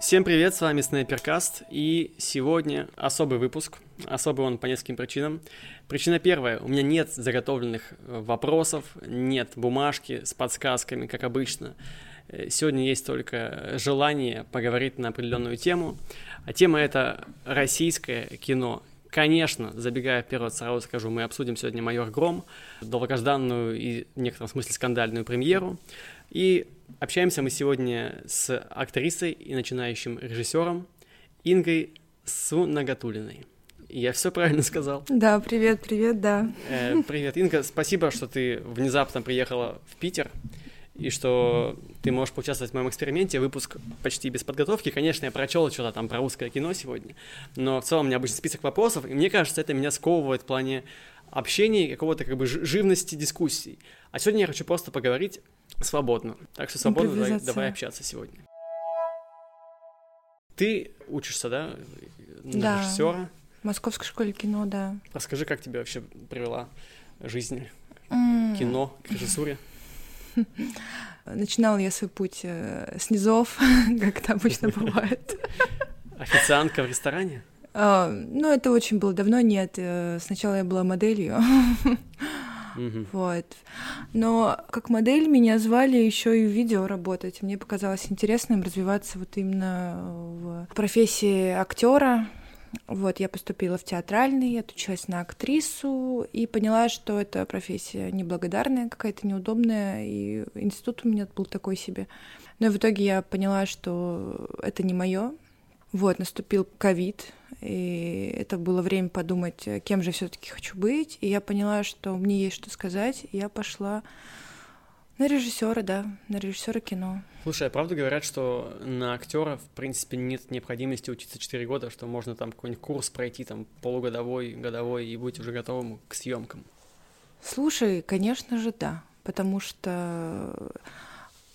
Всем привет, с вами Снайперкаст, и сегодня особый выпуск, особый он по нескольким причинам. Причина первая, у меня нет заготовленных э, вопросов, нет бумажки с подсказками, как обычно. Э, сегодня есть только желание поговорить на определенную тему, а тема это российское кино. Конечно, забегая вперед, сразу скажу, мы обсудим сегодня «Майор Гром», долгожданную и в некотором смысле скандальную премьеру. И общаемся мы сегодня с актрисой и начинающим режиссером Ингой Сунагатулиной. Я все правильно сказал? Да, привет, привет, да. Э, привет, Инга, спасибо, что ты внезапно приехала в Питер и что ты можешь поучаствовать в моем эксперименте. Выпуск почти без подготовки. Конечно, я прочел что-то там про русское кино сегодня, но в целом у меня обычно список вопросов, и мне кажется, это меня сковывает в плане общения какого-то как бы живности дискуссий. А сегодня я хочу просто поговорить свободно. Так что свободно давай, давай общаться сегодня. Ты учишься, да, на да. режиссера? В Московской школе кино, да. Расскажи, как тебе вообще привела жизнь М. кино к режиссуре? Начинала я свой путь э, с низов, как это обычно бывает. Официантка в ресторане? А, Ну, это очень было давно, нет. э, Сначала я была моделью, вот. Но как модель меня звали еще и в видео работать. Мне показалось интересным развиваться вот именно в профессии актера. Вот, я поступила в театральный, отучилась на актрису и поняла, что эта профессия неблагодарная, какая-то неудобная, и институт у меня был такой себе. Но в итоге я поняла, что это не мое. Вот, наступил ковид, и это было время подумать, э, кем же все-таки хочу быть. И я поняла, что мне есть что сказать, и я пошла на режиссера, да, на режиссера кино. Слушай, а правда говорят, что на актера, в принципе, нет необходимости учиться 4 года, что можно там какой-нибудь курс пройти, там, полугодовой, годовой, и быть уже готовым к съемкам? Слушай, конечно же, да, потому что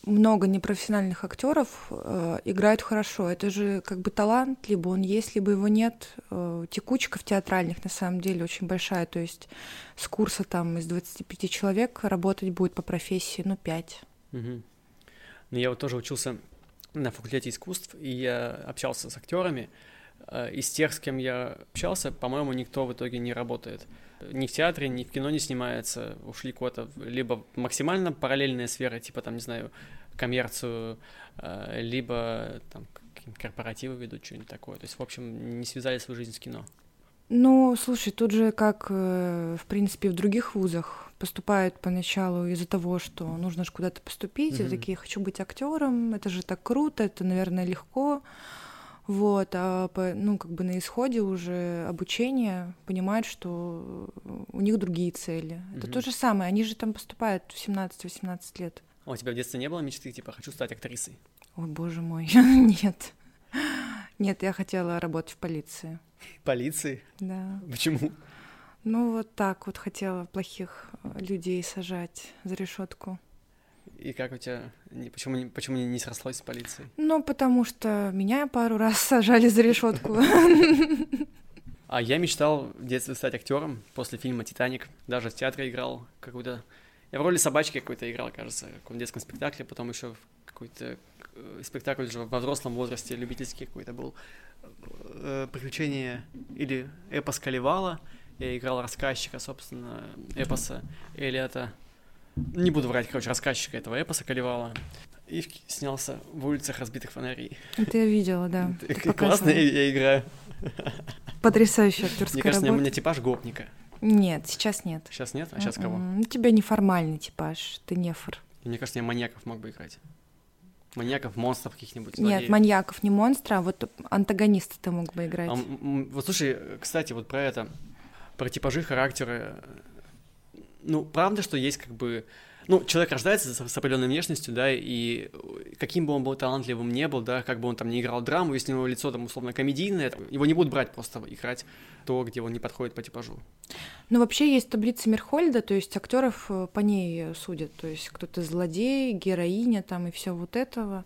много непрофессиональных актеров э, играют хорошо. Это же как бы талант, либо он есть, либо его нет. Э, текучка в театральных на самом деле очень большая. То есть с курса там из 25 человек работать будет по профессии, ну, 5. Мгм. Ну, я вот тоже учился на факультете искусств, и я общался с актерами. Э, Из тех, с кем я общался, по-моему, никто в итоге не работает. Ни в театре, ни в кино не снимается. Ушли куда-то либо максимально параллельная сфера, типа там, не знаю, коммерцию, э, либо там корпоративы ведут, что-нибудь такое. То есть, в общем, не связали свою жизнь с кино. Ну, слушай, тут же, как, э, в принципе, в других вузах поступают поначалу из-за того, что нужно же куда-то поступить, и Мгм. такие, хочу быть актером, это же так круто, это, наверное, легко. Вот, а по- ну, как бы на исходе уже обучения понимают, что у них другие цели. Это Мгм. то же самое, они же там поступают в 17-18 лет. А у тебя в детстве не было мечты, типа, хочу стать актрисой? Ой, боже мой, нет. Нет, я хотела работать в полиции, Полиции? да. Почему? Ну, вот так вот хотела плохих э, людей сажать за решетку. И как у тебя... Почему, не- почему не, срослось с полицией? Ну, потому что меня пару раз сажали за решетку. А я мечтал в детстве стать актером после фильма «Титаник». Даже в театре играл какую-то... Я в роли собачки какой-то играл, кажется, в каком детском спектакле. Потом еще в какой-то э, спектакль уже во взрослом возрасте, любительский какой-то был. Э, Приключения или эпос Калевала. Я играл рассказчика, собственно, эпоса. Или это... Не буду врать, короче, рассказчика этого эпоса Калевала. И снялся в улицах разбитых фонарей. Это я видела, да. Ты- Ты Классно я, я играю. Потрясающая Мне актерская кажется, у работа. меня типаж гопника. Нет, сейчас нет. Сейчас нет, а сейчас кого? М-м, У тебя неформальный типаж, ты нефор. Мне кажется, я маньяков мог бы играть. Маньяков, монстров каких-нибудь. Нет, злодеев. маньяков не монстра, а вот антагониста ты мог бы играть. А, вот слушай, кстати, вот про это, про типажи, характеры. Ну, правда, что есть как бы... Ну, человек рождается с, с определенной внешностью, да, и каким бы он был талантливым не был, да, как бы он там не играл драму, если у него лицо там условно комедийное, его не будут брать просто играть то, где он не подходит по типажу. Ну, вообще есть таблица Мерхольда, то есть актеров э, по ней судят. То есть кто-то злодей, героиня там и все вот этого.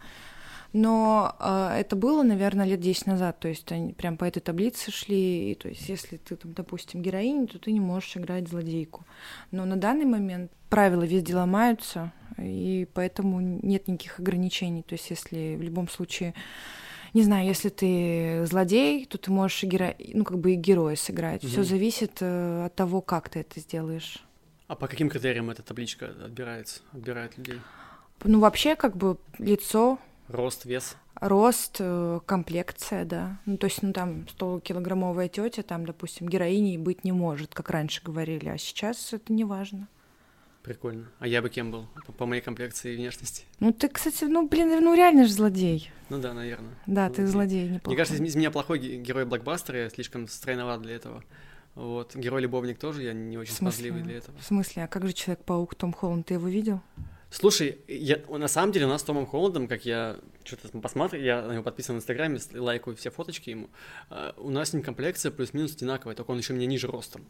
Но э, это было, наверное, лет 10 назад. То есть они прям по этой таблице шли. И, то есть если ты, там, допустим, героиня, то ты не можешь играть злодейку. Но на данный момент правила везде ломаются, и поэтому нет никаких ограничений. То есть если в любом случае не знаю, если ты злодей, то ты можешь геро... ну, как бы и героя сыграть. Мгм. Все зависит э, от того, как ты это сделаешь. А по каким критериям эта табличка отбирается, отбирает людей? Ну, вообще, как бы лицо, Рост, вес? рост, э, комплекция, да. Ну, то есть, ну, там 100-килограммовая тетя, там, допустим, героиней быть не может, как раньше говорили, а сейчас это не важно. Прикольно. А я бы кем был? По, по моей комплекции и внешности? Ну, ты, кстати, ну, блин, ну, реально же злодей. Ну да, наверное. Да, ты Злодей. неплохо. Мне кажется, из, из меня плохой ге- герой блокбастера, я слишком стройноват для этого. Вот. Герой-любовник тоже, я не очень смазливый для этого. В смысле, а как же Человек-паук Том Холланд, ты его видел? Слушай, я, на самом деле у нас с Томом Холландом, как я что-то посмотрю, я на него подписан в Инстаграме, лайкаю все фоточки ему, а, у нас с ним комплекция плюс-минус одинаковая, только он еще меня ниже ростом.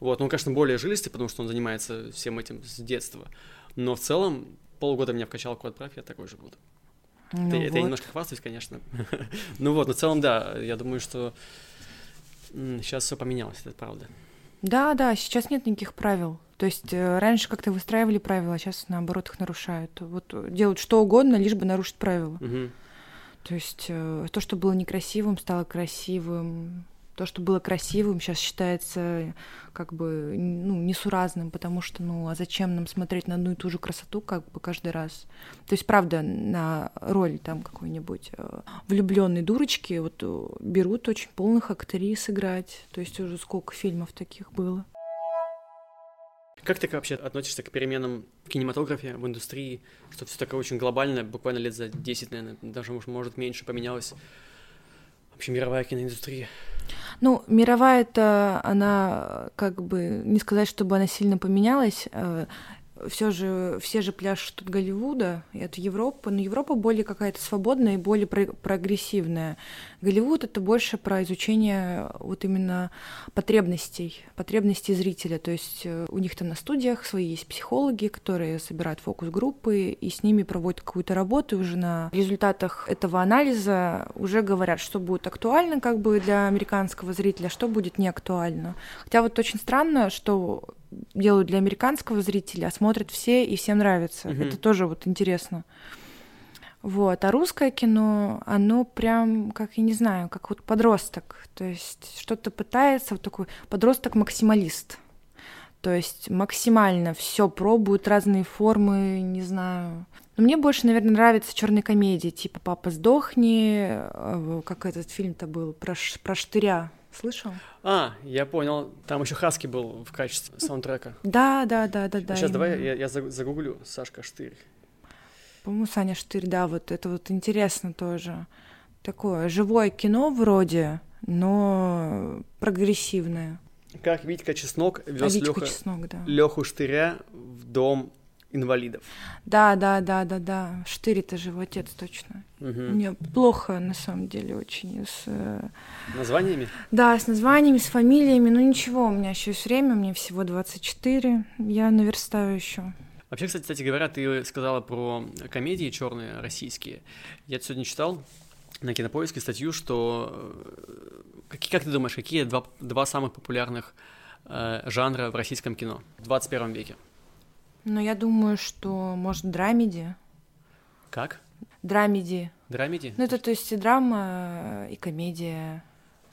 Вот, ну, он, конечно, более жилистый, потому что он занимается всем этим с детства. Но в целом полгода меня в качалку отправь, я такой же буду. Ну, это, это я вот. немножко хвастаюсь, конечно. ну вот, но в целом, да, я думаю, что сейчас все поменялось, это правда. Да, да, сейчас нет никаких правил. То есть э, раньше как-то выстраивали правила, а сейчас наоборот их нарушают. Вот э, делают что угодно, лишь бы нарушить правила. Мгм. То есть э, то, что было некрасивым, стало красивым. То, что было красивым, сейчас считается как бы ну, несуразным, потому что, ну, а зачем нам смотреть на одну и ту же красоту как бы каждый раз? То есть, правда, на роль там какой-нибудь влюбленной дурочки вот берут очень полных актрис играть. То есть уже сколько фильмов таких было. Как ты вообще относишься к переменам в кинематографе, в индустрии, что все такое очень глобальное, буквально лет за 10, наверное, даже, может, меньше поменялось вообще мировая киноиндустрия? Ну, мировая это она как бы не сказать, чтобы она сильно поменялась. Все же все же пляшут от Голливуда и от Европы, но Европа более какая-то свободная и более про- прогрессивная. Голливуд это больше про изучение вот именно потребностей, потребностей зрителя. То есть э, у них там на студиях свои есть психологи, которые собирают фокус-группы и с ними проводят какую-то работу и уже на результатах этого анализа уже говорят, что будет актуально как бы для американского зрителя, что будет не актуально. Хотя вот очень странно, что делают для американского зрителя, а смотрят все и всем нравится. Мгм. Это тоже вот интересно. Вот. А русское кино, оно прям, как, я не знаю, как вот подросток. То есть что-то пытается, вот такой подросток-максималист. То есть максимально все пробуют, разные формы, не знаю. Но мне больше, наверное, нравятся черные комедии, типа «Папа, сдохни», э, как этот фильм-то был, про, ш- про штыря. Слышал? А, я понял, там еще Хаски был в качестве саундтрека. Да, да, да, да, да. Сейчас давай я, я за- загуглю Сашка Штырь. По-моему, Саня Штырь, да, вот это вот интересно тоже. Такое живое кино вроде, но прогрессивное. Как Витька Чеснок А вез Витька Лёха- Чеснок, да. Леху Штыря в дом инвалидов. Да, да, да, да, да. Штырь это же его отец точно. Мгм. Мне плохо, на самом деле, очень с... э, Названиями? Да, с названиями, с фамилиями, ну ничего, у меня еще есть время, мне всего 24, я наверстаю еще. Вообще, кстати, кстати говоря, ты сказала про комедии черные российские. Я сегодня читал на кинопоиске статью, что э, какие, как ты думаешь, какие два, два самых популярных э, жанра в российском кино в 21 веке? Но я думаю, что, может, драмеди? Как? Драмеди. Драмеди? Ну, это то есть и драма, и комедия.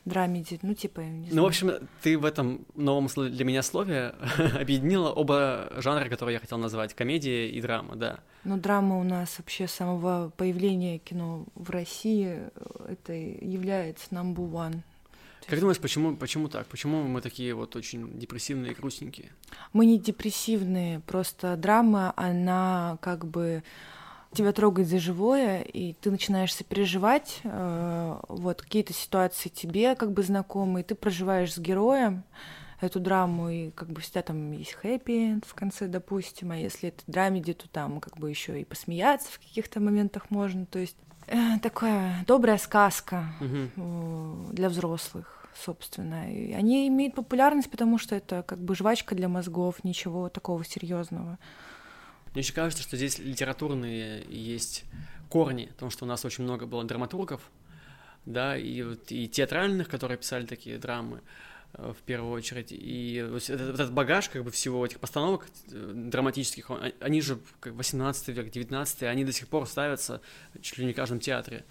Драмеди, ну, типа, не знаю. Ну, в общем, ты в этом новом для меня слове объединила оба жанра, которые я хотел назвать, комедия и драма, да. Ну, драма у нас вообще с самого появления кино в России э, это является number one. Как думаешь, почему, почему так? Почему мы такие вот очень депрессивные и грустненькие? Мы не депрессивные, просто драма, она как бы тебя трогает за живое, и ты начинаешь сопереживать, э, вот какие-то ситуации тебе как бы знакомые, ты проживаешь с героем эту драму, и как бы всегда там есть хэппи в конце, допустим, а если это драмеди, то там как бы еще и посмеяться в каких-то моментах можно, то есть такая добрая сказка э, для взрослых, собственно. И они имеют популярность, потому что это как бы жвачка для мозгов, ничего такого серьезного. Мне еще кажется, что здесь литературные есть корни, потому что у нас очень много было драматургов, да, и, вот, и театральных, которые писали такие драмы э, в первую очередь. И этот, багаж как бы всего этих постановок э, драматических, он- они же как 18 век, 19 они до сих пор ставятся чуть ли не в каждом театре.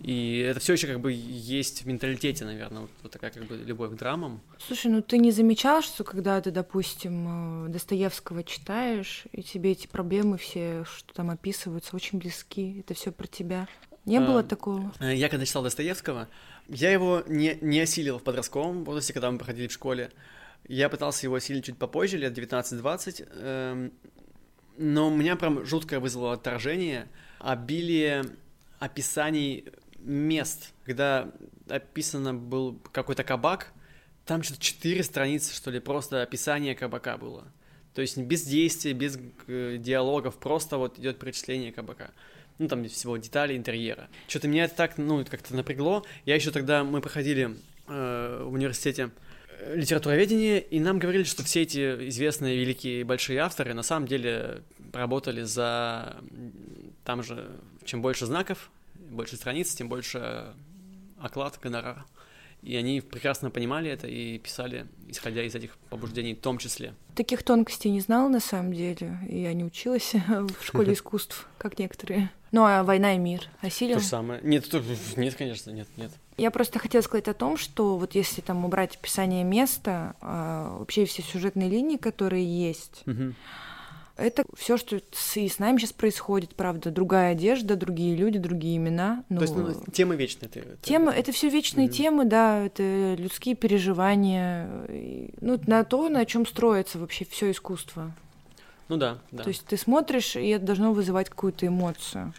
И это все еще как бы есть в менталитете, наверное, вот, вот такая как бы любовь к драмам. Слушай, ну ты не замечал, что когда ты, допустим, э, Достоевского читаешь, и тебе эти проблемы все, что там описываются, очень близки, это все про тебя? Не было а, такого? Э, я когда читал Достоевского, я его не, не осилил в подростковом возрасте, когда мы проходили в школе. Я пытался его осилить чуть попозже, лет 19-20, эм, но у меня прям жуткое вызвало отторжение обилие описаний мест, когда описано был какой-то кабак, там что-то четыре страницы, что ли, просто описание кабака было. То есть без действия, без э, диалогов, просто вот идет перечисление кабака. Ну, там всего детали интерьера. Что-то меня это так, ну, как-то напрягло. Я еще тогда, мы проходили э, в университете э, литературоведение, и нам говорили, что все эти известные великие большие авторы на самом деле работали за там же, чем больше знаков, больше страниц, тем больше оклад, гонорар. И они прекрасно понимали это и писали, исходя из этих побуждений в том числе. Таких тонкостей не знала на самом деле. Я не училась в школе искусств, как некоторые. Ну, а «Война и мир» осилил? То же самое. Нет, то, нет, конечно, нет, нет. Я просто хотела сказать о том, что вот если там убрать описание места, а, вообще все сюжетные линии, которые есть, угу это все, что и с нами сейчас происходит, правда. Другая одежда, другие люди, другие имена. Но... То есть ну, темы вечные. Это, Темы, это все вечные mm-hmm. темы, да, это людские переживания. Ну, на то, на чем строится вообще все искусство. Ну да, да. То есть ты смотришь, и это должно вызывать какую-то эмоцию.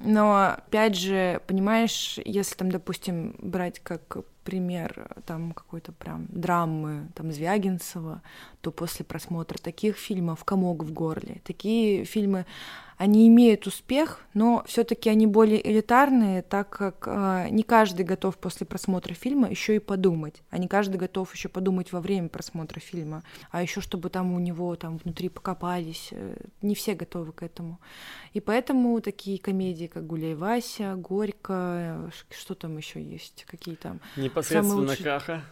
Но, опять же, понимаешь, если там, допустим, брать как пример там какой-то прям драмы, там Звягинцева, то после просмотра таких фильмов комок в горле. Такие фильмы они имеют успех, но все-таки они более элитарные, так как э, не каждый готов после просмотра фильма еще и подумать, а не каждый готов еще подумать во время просмотра фильма, а еще чтобы там у него там внутри покопались, э, не все готовы к этому. И поэтому такие комедии, как Гуляй Вася, Горько, что там еще есть, какие там... Непосредственно лучшие... Каха.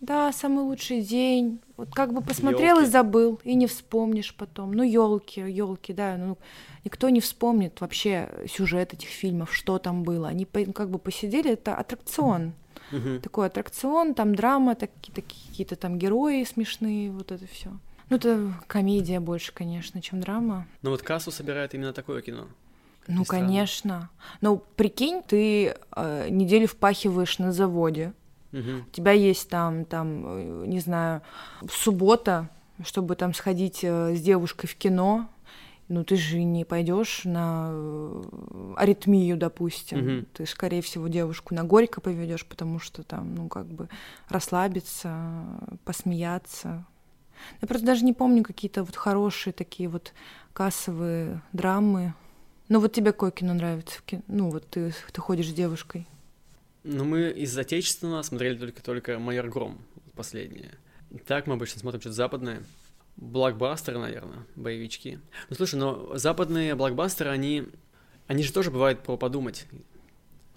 Да, самый лучший день. Вот как бы посмотрел ёлки. и забыл, и не вспомнишь потом. Ну, елки, елки, да. Ну, никто не вспомнит вообще сюжет этих фильмов, что там было. Они ну, как бы посидели, это аттракцион. Угу. Такой аттракцион, там драма, такие, такие какие-то там герои смешные, вот это все. Ну, это комедия больше, конечно, чем драма. Но вот кассу собирает именно такое кино. Ну, конечно. Но прикинь, ты э, неделю впахиваешь на заводе, Угу. У тебя есть там, там, э, не знаю, суббота, чтобы там сходить э, с девушкой в кино. Ну, ты же не пойдешь на э, аритмию, допустим. Угу. Ты, скорее всего, девушку на горько поведешь, потому что там, ну, как бы расслабиться, посмеяться. Я просто даже не помню какие-то вот хорошие такие вот кассовые драмы. Ну, вот тебе какое кино нравится? Ну, вот ты, ты ходишь с девушкой. Ну, мы из отечественного смотрели только-только «Майор Гром» последнее. Так мы обычно смотрим что-то западное. Блокбастеры, наверное, боевички. Ну, слушай, но западные блокбастеры, они, они же тоже бывают про подумать.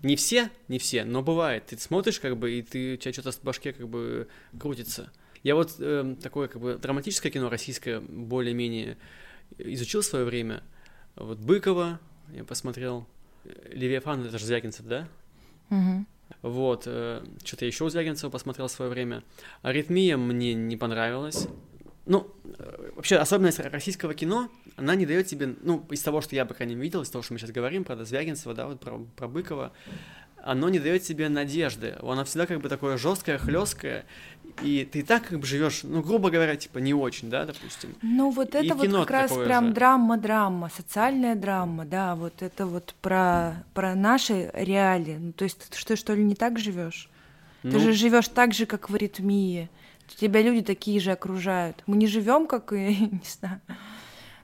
Не все, не все, но бывает. Ты смотришь, как бы, и ты, у тебя что-то в башке как бы крутится. Я вот э, такое, как бы, драматическое кино российское более-менее изучил в свое время. Вот Быкова я посмотрел. Левиафан, это же Звягинцев, да? Угу. Вот, э, что-то еще у Звягинцева посмотрел в свое время. Аритмия мне не понравилась. Ну, э, вообще, особенность российского кино, она не дает тебе, ну, из того, что я, по крайней мере, видел, из того, что мы сейчас говорим, про Звягинцева, да, вот про, про Быкова, оно не дает тебе надежды. Оно всегда как бы такое жесткое, хлесткое, и ты и так как бы живешь, ну, грубо говоря, типа не очень, да, допустим. Ну, вот это вот как раз прям драма-драма, социальная драма, да, вот это вот про, про наши реалии. Ну, то есть ты что, ли, не так живешь? Ну... Ты же живешь так же, как в аритмии. Тебя люди такие же окружают. Мы не живем, как, не знаю,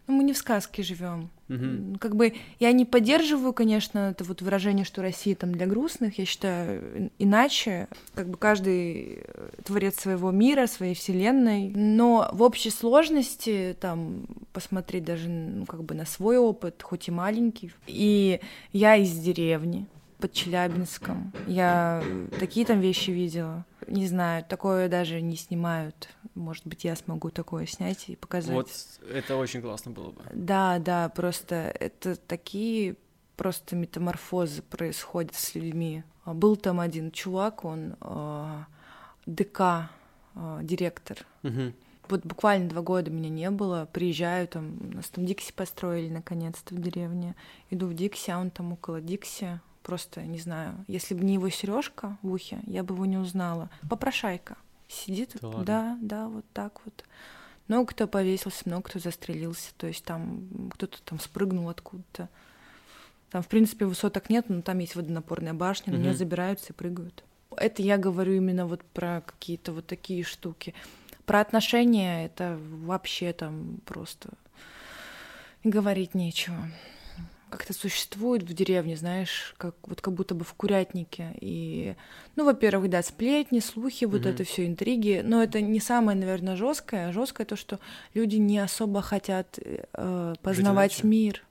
ну, мы не в сказке живем. Угу. Как бы я не поддерживаю, конечно, это вот выражение, что Россия там для грустных. Я считаю иначе. Как бы каждый э, творец своего мира, своей вселенной. Но в общей сложности там посмотреть даже ну, как бы на свой опыт, хоть и маленький. И я из деревни под Челябинском. Я такие там вещи видела. Не знаю, такое даже не снимают. Может быть, я смогу такое снять и показать. Вот это очень классно было бы. Да, да, просто это такие просто метаморфозы происходят с людьми. А Был там один чувак, он э, ДК, э, директор. Мгм. Вот буквально два года меня не было. Приезжаю, там, у нас там Дикси построили наконец-то в деревне. Иду в Дикси, а он там около Дикси. Просто, не знаю, если бы не его сережка в ухе, я бы его не узнала. Попрошайка. Сидит, Да да, да, вот так вот. Много кто повесился, много кто застрелился. То есть там кто-то там спрыгнул откуда-то. Там, в принципе, высоток нет, но там есть водонапорная башня, на нее забираются и прыгают. Это я говорю именно вот про какие-то вот такие штуки. Про отношения это вообще там просто говорить нечего. Как-то существует в деревне, знаешь, как вот как будто бы в курятнике. И, ну, во-первых, да, сплетни, слухи, вот Мгм. это все интриги. Но это не самое, наверное, жесткое. Жесткое то, что люди не особо хотят э, познавать иначе. мир.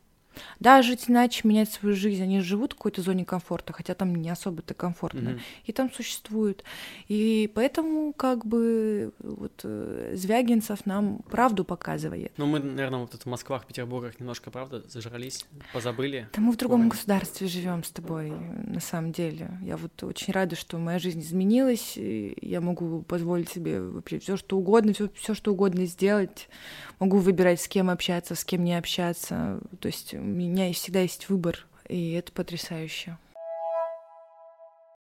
Да, жить иначе, менять свою жизнь. Они живут в какой-то зоне комфорта, хотя там не особо-то комфортно. Мгм. И там существует. И поэтому, как бы, вот э, Звягинцев нам правду показывает. Ну, мы, наверное, вот тут в Москвах, Петербургах немножко, правда, зажрались, позабыли. Да мы в другом Ой. государстве живем с тобой, на самом деле. Я вот очень рада, что моя жизнь изменилась, я могу позволить себе вообще все что угодно, все, что угодно сделать. Могу выбирать, с кем общаться, с кем не общаться. То есть у меня всегда есть выбор, и это потрясающе.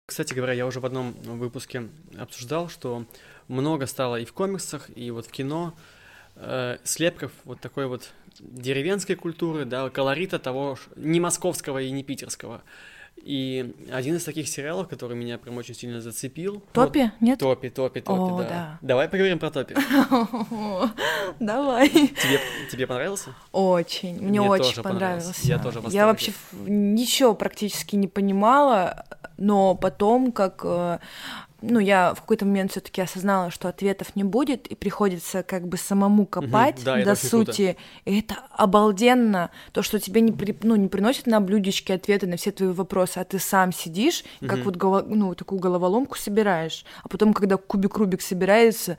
Кстати говоря, я уже в одном выпуске обсуждал, что много стало и в комиксах, и вот в кино э, слепков вот такой вот деревенской культуры, да, колорита того, не московского и не питерского. И один из таких сериалов, который меня прям очень сильно зацепил. Топи? Нет? Вот, топи, топи, топи, О, да. да. Давай поговорим про топи. Давай. Тебе, тебе понравился? Очень. Мне, Мне очень понравилось. понравился. Я тоже. Я вообще ничего практически не понимала, но потом, как э, ну, я в какой-то момент все-таки осознала, что ответов не будет, и приходится как бы самому копать да, это до сути. И это обалденно, то, что тебе не, при- ну, не приносят на блюдечке ответы на все твои вопросы, а ты сам сидишь, и как вот голо- ну, такую головоломку собираешь. А потом, когда кубик Рубик собирается,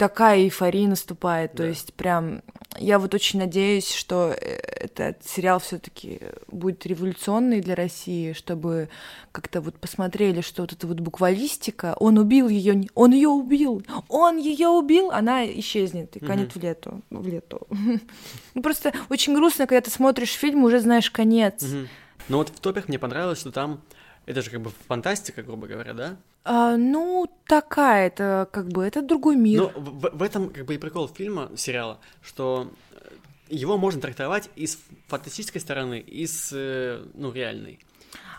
такая эйфория наступает. То Да. есть прям я вот очень надеюсь, что э, этот сериал все-таки будет революционный для России, чтобы как-то вот посмотрели, что вот эта вот буквалистика, он убил ее, он ее убил, он ее убил, она исчезнет и канет в лету, в лету. Ну просто очень грустно, когда ты смотришь фильм, уже знаешь конец. Мгм. Но вот в топях мне понравилось, что там это же как бы фантастика, грубо говоря, да? А, ну такая, это как бы это другой мир. Но в, в этом как бы и прикол фильма, сериала, что э, его можно трактовать и с фантастической стороны, и с, э, ну, реальной.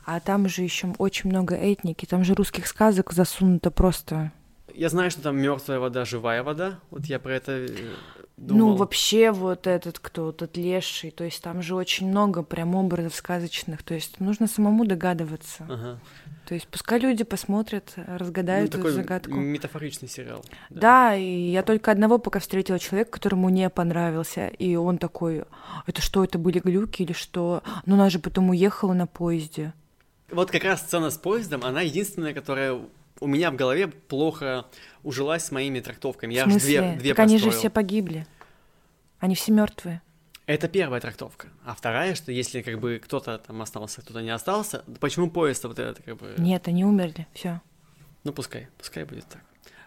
А там же еще очень много этники, там же русских сказок засунуто просто. Я знаю, что там мертвая вода, живая вода. Вот я про это э, думал. Ну, вообще вот этот кто, тот леший, то есть там же очень много прям образов сказочных, то есть нужно самому догадываться. Ага. То есть пускай люди посмотрят, Ну, разгадают эту такой загадку. метафоричный сериал. Да, и я только одного пока встретила человека, которому не понравился, и он такой, это что, это были глюки или что? Ну, она же потом уехала на поезде. Вот как раз сцена с поездом, она единственная, которая у меня в голове плохо ужилась с моими трактовками. Я аж две, две так они же построил. все погибли. Они все мертвые. Это первая трактовка. А вторая, что если как бы кто-то там остался, кто-то не остался, почему поезд вот это как бы... Нет, они умерли. Все. Ну, пускай, пускай будет так.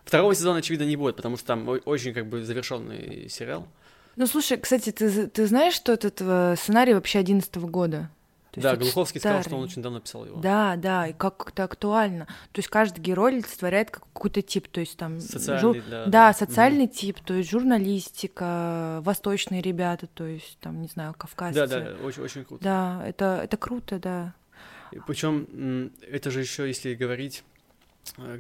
Второго сезона, очевидно, не будет, потому что там очень как бы завершенный сериал. Ну, слушай, кстати, ты, ты знаешь, что этот сценарий вообще 11 года? То да, Глуховский сказал, что он старый. очень давно писал его. Да, да, и как это актуально. То есть каждый герой олицетворяет как- какой-то тип, то есть там... Социальный, жур- да, Да, да. социальный тип, то есть журналистика, восточные ребята, то есть там, не знаю, кавказцы. Да, да, очень, очень круто. Да, это, это круто, да. Причем это же еще, если говорить,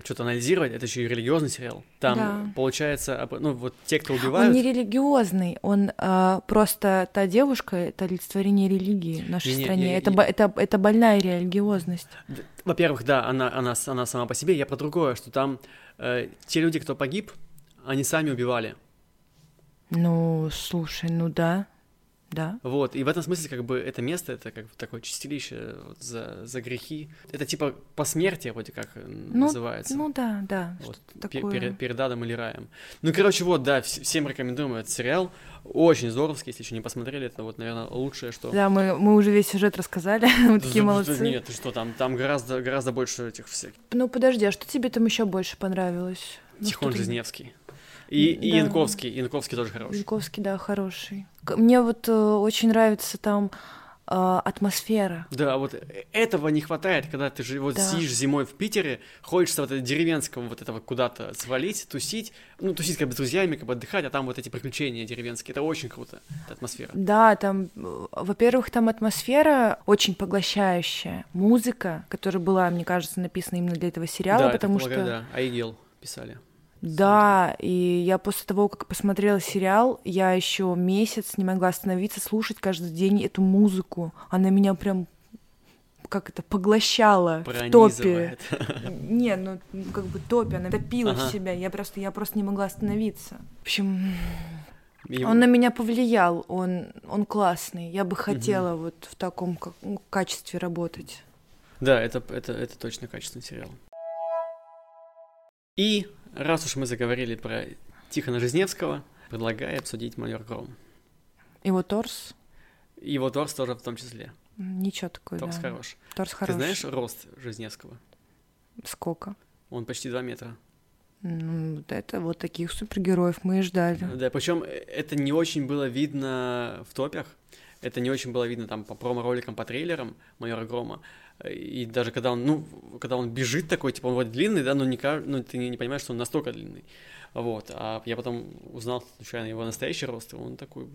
что-то анализировать, это еще и религиозный сериал. Там Да. получается, ну вот те, кто Он убивают, не религиозный, он а, просто та девушка, это олицетворение религии в нашей Не-не, стране. я- это, я- бо- это, это больная религиозность. во-первых, да, она, она, она сама по себе, я про другое, что там э, те люди, кто погиб, они сами убивали. Ну, слушай, ну да. Да. Вот, и в этом смысле, как бы, это место, это как бы такое чистилище вот, за, за грехи. Это типа посмертие, вроде как э, Ну, называется. Ну да, да. вот, такое. перед, перед адом или раем. Ну, короче, вот, да, вс- всем рекомендуем этот сериал. Очень здоровский, если еще не посмотрели, это вот, наверное, лучшее, что... Да, мы, мы уже весь сюжет рассказали, мы такие молодцы. Нет, ты что, там, там гораздо, гораздо больше этих всяких. Ну подожди, а что тебе там еще больше понравилось? Ну, Тихон Жизневский. И, и Да. Янковский. Янковский тоже хороший. Янковский, да, хороший. Мне вот э, очень нравится там э, атмосфера. Да, вот этого не хватает, когда ты же вот Да. сидишь зимой в Питере, хочется вот это деревенского вот этого куда-то свалить, тусить, ну, тусить как бы с друзьями, как бы отдыхать, а там вот эти приключения деревенские, это очень круто, эта атмосфера. Да, там, э, во-первых, там атмосфера очень поглощающая. Музыка, которая была, мне кажется, написана именно для этого сериала, да, потому это, полагаю, что... да, Айгел писали. Да, и я после того, как посмотрела сериал, я еще месяц не могла остановиться слушать каждый день эту музыку. Она меня прям как это поглощала в топе. Не, ну как бы топе, она топила Ага. в себя. Я просто, я просто не могла остановиться. В общем, И- он на меня повлиял, он, он классный. Я бы хотела вот в таком как- ну, качестве работать. Да, это, это, это точно качественный сериал. И раз уж мы заговорили про Тихона Жизневского, предлагаю обсудить «Майор Гром». Его торс, его торс тоже в том числе. ничего такое, Торс да. хорош. Торс Ты хороший. знаешь рост Жизневского? Сколько? Он почти 2 метра. Ну, вот это вот таких супергероев мы и ждали. Да, причем это не очень было видно в топях. Это не очень было видно там по промо-роликам, по трейлерам майора Грома. И даже когда он, ну, когда он бежит такой, типа, он вроде длинный, да, но не, ну, ты не, понимаешь, что он настолько длинный. Вот. А я потом узнал случайно его настоящий рост, и он такой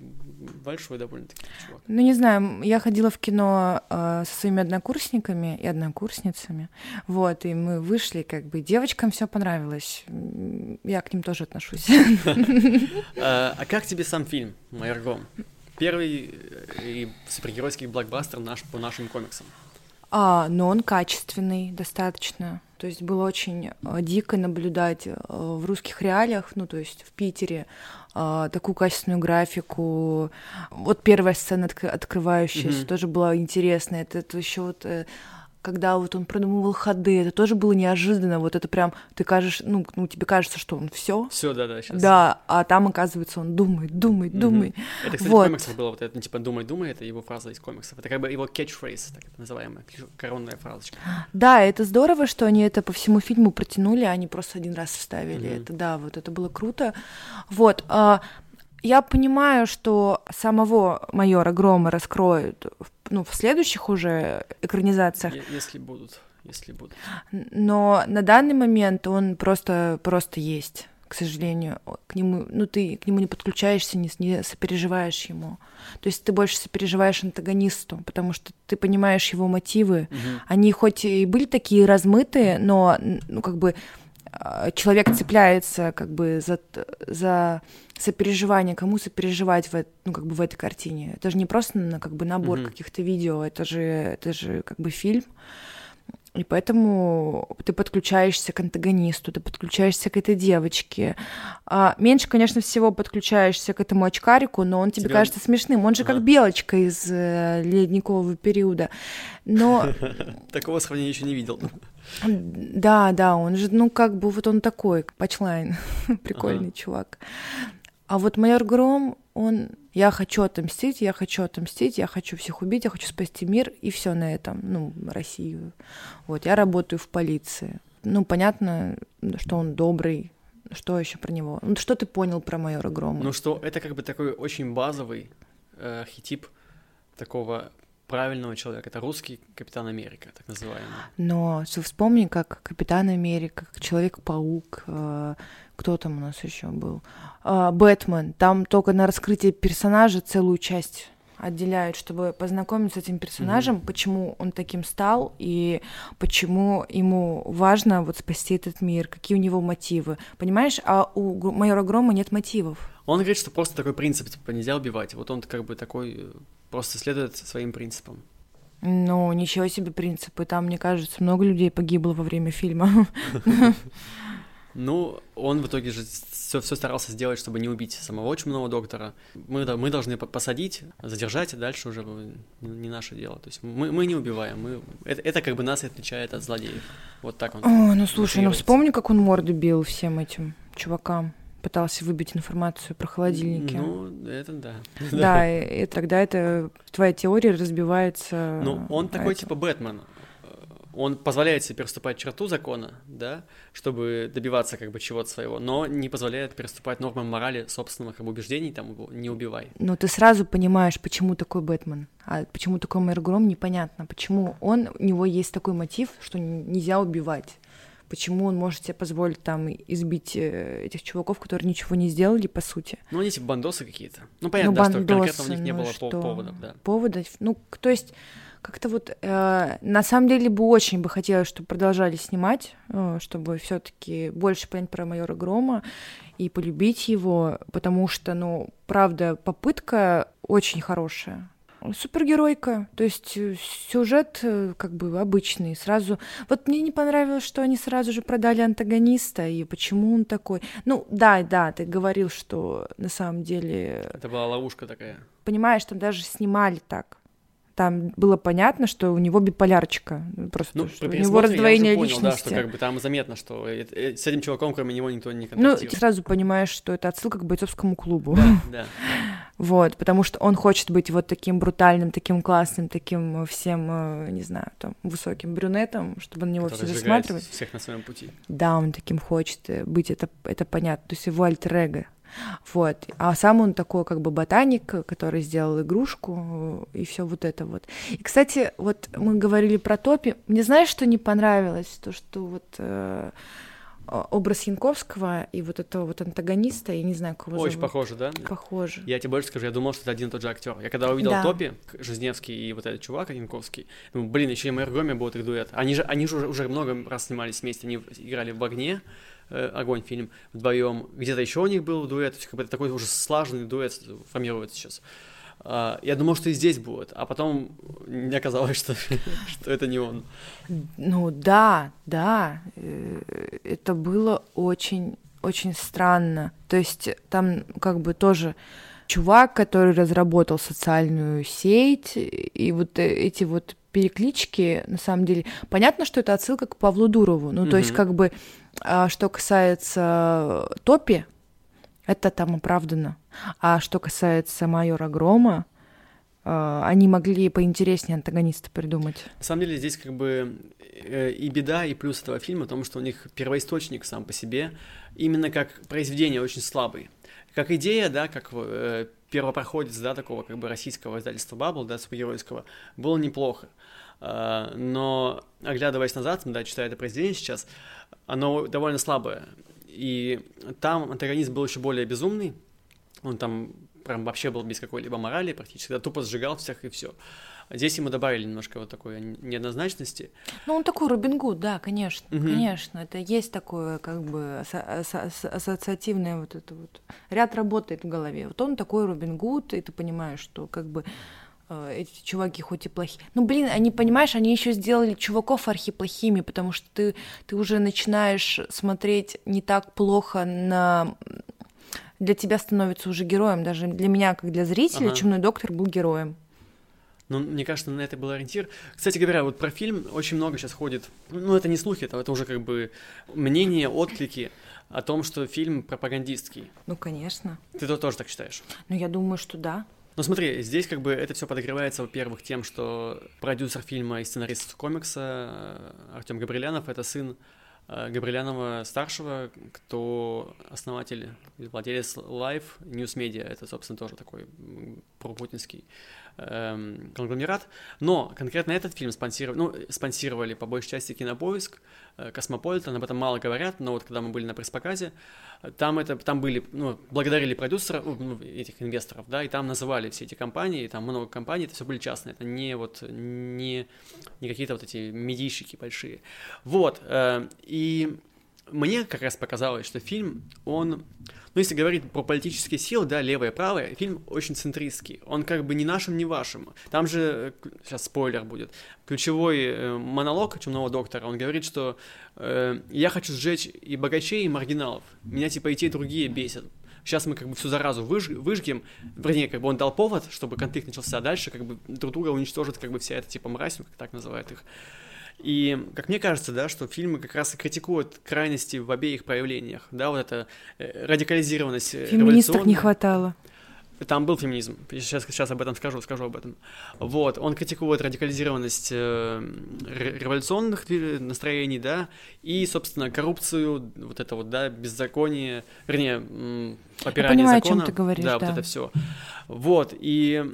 большой довольно-таки чувак. Ну, не знаю, я ходила в кино э, со своими однокурсниками и однокурсницами, вот, и мы вышли, как бы, девочкам все понравилось. Я к ним тоже отношусь. А, а как тебе сам фильм «Майор Гром»? Первый э, супергеройский блокбастер наш по нашим комиксам. А, но он качественный достаточно. То есть было очень э, дико наблюдать э, в русских реалиях, ну, то есть в Питере, э, такую качественную графику. Вот первая сцена отк- открывающаяся Мгм. тоже была интересная. Это, еще вот э, когда вот он продумывал ходы, это тоже было неожиданно. Вот это прям, ты кажешь, ну, ну тебе кажется, что он все, Все, да-да, сейчас. да, а там, оказывается, он думает, думает, Мгм. думает. Это, кстати, Вот. в комиксах было вот это, ну, типа, думай, думай, это его фраза из комиксов. Это как бы его catchphrase, так это называемая, коронная фразочка. Да, это здорово, что они это по всему фильму протянули, а не просто один раз вставили. Мгм. Это да, вот это было круто. Вот. а, я понимаю, что самого майора Грома раскроют ну, в следующих уже экранизациях, Если будут, если будут. но на данный момент он просто, просто есть, к сожалению. К нему, ну, ты к нему не подключаешься, не, не сопереживаешь ему. То есть ты больше сопереживаешь антагонисту, потому что ты понимаешь его мотивы, Мгм. они хоть и были такие размытые, но, ну, как бы человек цепляется как бы за, за сопереживание, кому сопереживать в, ну, как бы в этой картине. Это же не просто на, как бы набор Мгм. каких-то видео, это же, это же как бы фильм. И поэтому ты подключаешься к антагонисту, ты подключаешься к этой девочке. А, меньше, конечно, всего подключаешься к этому очкарику, но он тебе он- кажется смешным. Он же Ага. как белочка из э, ледникового периода. Но Такого сравнения еще не видел. да, да, он же, ну, как бы вот он такой, пачлайн, прикольный чувак. А вот майор Гром, он, я хочу отомстить, я хочу отомстить, я хочу всех убить, я хочу спасти мир, и все на этом, ну, Россию. Вот, я работаю в полиции. Ну, понятно, что он добрый, что еще про него? Ну, что ты понял про майора Грома? Ну что, это как бы такой очень базовый э, архетип такого правильного человека. Это русский Капитан Америка, так называемый. Но вспомни, как Капитан Америка, как Человек-паук, э, кто там у нас еще был? А, Бэтмен. Там только на раскрытие персонажа целую часть отделяют, чтобы познакомиться с этим персонажем, почему он таким стал и почему ему важно вот спасти этот мир, какие у него мотивы. Понимаешь, а у майора Грома нет мотивов. Он говорит, что просто такой принцип, типа, нельзя убивать. Вот он как бы такой э, просто следует своим принципам. Ну, ничего себе принципы. Там, мне кажется, много людей погибло во время фильма. Ну, он в итоге же все, все старался сделать, чтобы не убить самого ученого доктора. Мы, мы должны посадить, задержать, и дальше уже не наше дело. То есть мы, мы не убиваем, мы, это, это как бы нас отличает от злодеев. Вот так он. О, ну слушай, ну вспомни, как он морды бил всем этим чувакам пытался выбить информацию про холодильники. Ну, это да. Да, и, и тогда это твоя теория разбивается. Ну, он такой это. типа Бэтмен он позволяет себе переступать черту закона, да, чтобы добиваться как бы чего-то своего, но не позволяет переступать нормы морали собственных как бы, убеждений, там, не убивай. Но ты сразу понимаешь, почему такой Бэтмен, а почему такой Мэр Гром, непонятно, почему он, у него есть такой мотив, что нельзя убивать. Почему он может себе позволить там избить э, этих чуваков, которые ничего не сделали, по сути? Ну, они типа бандосы какие-то. Ну, понятно, ну, да, бандосы, что конкретно у них не ну, было что? поводов, да. Поводов, ну, то есть как-то вот э, на самом деле бы очень бы хотелось, чтобы продолжали снимать, э, чтобы все-таки больше понять про майора Грома и полюбить его, потому что, ну, правда, попытка очень хорошая. Супергеройка, то есть э, сюжет э, как бы обычный. Сразу. Вот мне не понравилось, что они сразу же продали антагониста и почему он такой. Ну, да, да, ты говорил, что на самом деле. Это была ловушка такая. Понимаешь, там даже снимали так там было понятно, что у него биполярчика, просто ну, что у него раздвоение я понял, личности. Да, что как бы там заметно, что с этим чуваком, кроме него, никто не контактирует. Ну, ты сразу понимаешь, что это отсылка к бойцовскому клубу. Да, да. Вот, потому что он хочет быть вот таким брутальным, таким классным, таким всем, э, не знаю, там, высоким брюнетом, чтобы на него Который все засматривать. всех на своем пути. Да, он таким хочет э, быть, это, это понятно. То есть его альтер вот. А сам он такой как бы ботаник, который сделал игрушку и все вот это вот. И, кстати, вот мы говорили про Топи. Мне знаешь, что не понравилось? То, что вот э, образ Янковского и вот этого вот антагониста, я не знаю, кого Очень зовут. похоже, да? Похоже. Я тебе больше скажу, я думал, что это один и тот же актер. Я когда увидел да. Топи, Жизневский и вот этот чувак Янковский, думаю, блин, еще и Мэр Гоми будет их дуэт. Они же, они же уже, уже много раз снимались вместе, они играли в огне, огонь фильм вдвоем. Где-то еще у них был дуэт, то есть как бы такой уже слаженный дуэт формируется сейчас. А, я думал, что и здесь будет, а потом не оказалось, что, что это не он. Ну да, да, э, это было очень, очень странно. То есть там как бы тоже чувак, который разработал социальную сеть, и вот эти вот переклички, на самом деле, понятно, что это отсылка к Павлу Дурову. Ну, mm-hmm. то есть, как бы а что касается Топи, это там оправдано. А что касается майора Грома, а, они могли поинтереснее антагониста придумать. На самом деле здесь как бы э, и беда, и плюс этого фильма в том, что у них первоисточник сам по себе, именно как произведение очень слабый. Как идея, да, как э, первопроходец, да, такого как бы российского издательства Бабл, да, супергеройского, было неплохо. Э, но, оглядываясь назад, да, читая это произведение сейчас, оно довольно слабое. И там антагонист был еще более безумный. Он там прям вообще был без какой-либо морали практически, да, тупо сжигал всех и все. Здесь ему добавили немножко вот такой неоднозначности. Ну, он такой Робин Гуд, да, конечно, угу. конечно. Это есть такое, как бы, ассоциативное вот это вот. Ряд работает в голове. Вот он такой Робин Гуд, и ты понимаешь, что как бы эти чуваки хоть и плохие. Ну, блин, они, понимаешь, они еще сделали чуваков архиплохими, потому что ты, ты уже начинаешь смотреть не так плохо на... Для тебя становится уже героем. Даже для меня, как для зрителя, ага. Чумной доктор был героем. Ну, мне кажется, на это был ориентир. Кстати говоря, вот про фильм очень много сейчас ходит. Ну, это не слухи, это, это уже как бы мнение, отклики о том, что фильм пропагандистский. Ну, конечно. Ты то тоже так считаешь? Ну, я думаю, что да. Ну смотри, здесь как бы это все подогревается, во-первых, тем, что продюсер фильма и сценарист комикса э, Артем Габрилянов это сын э, Габрилянова старшего, кто основатель владелец Live News Media, это, собственно, тоже такой пропутинский эм, конгломерат. Но конкретно этот фильм спонсировали, ну, спонсировали по большей части Кинопоиск, э, Космополитен, об этом мало говорят, но вот когда мы были на пресс-показе, там это, там были, ну, благодарили продюсера, ну, этих инвесторов, да, и там называли все эти компании, там много компаний, это все были частные, это не вот, не, не какие-то вот эти медийщики большие. Вот, э, и мне как раз показалось, что фильм, он, ну, если говорить про политические силы, да, левое и правое, фильм очень центристский. Он как бы ни нашим, ни вашим. Там же, сейчас спойлер будет, ключевой э, монолог чумного доктора, он говорит, что э, я хочу сжечь и богачей, и маргиналов. Меня типа и те, и другие бесят. Сейчас мы как бы всю заразу выж, выжгем, вернее, как бы он дал повод, чтобы конфликт начался, а дальше как бы друг друга уничтожит как бы вся эта типа мразь, как так называют их. И, как мне кажется, да, что фильмы как раз и критикуют крайности в обеих проявлениях, да, вот эта э, радикализированность э, Феминисток не хватало. Там был феминизм. Сейчас, сейчас об этом скажу, скажу об этом. Вот, он критикует радикализированность э, революционных настроений, да, и, собственно, коррупцию, вот это вот, да, беззаконие, вернее, попирание Я понимаю, закона. О чем ты говоришь, да, да, вот это все. Вот, и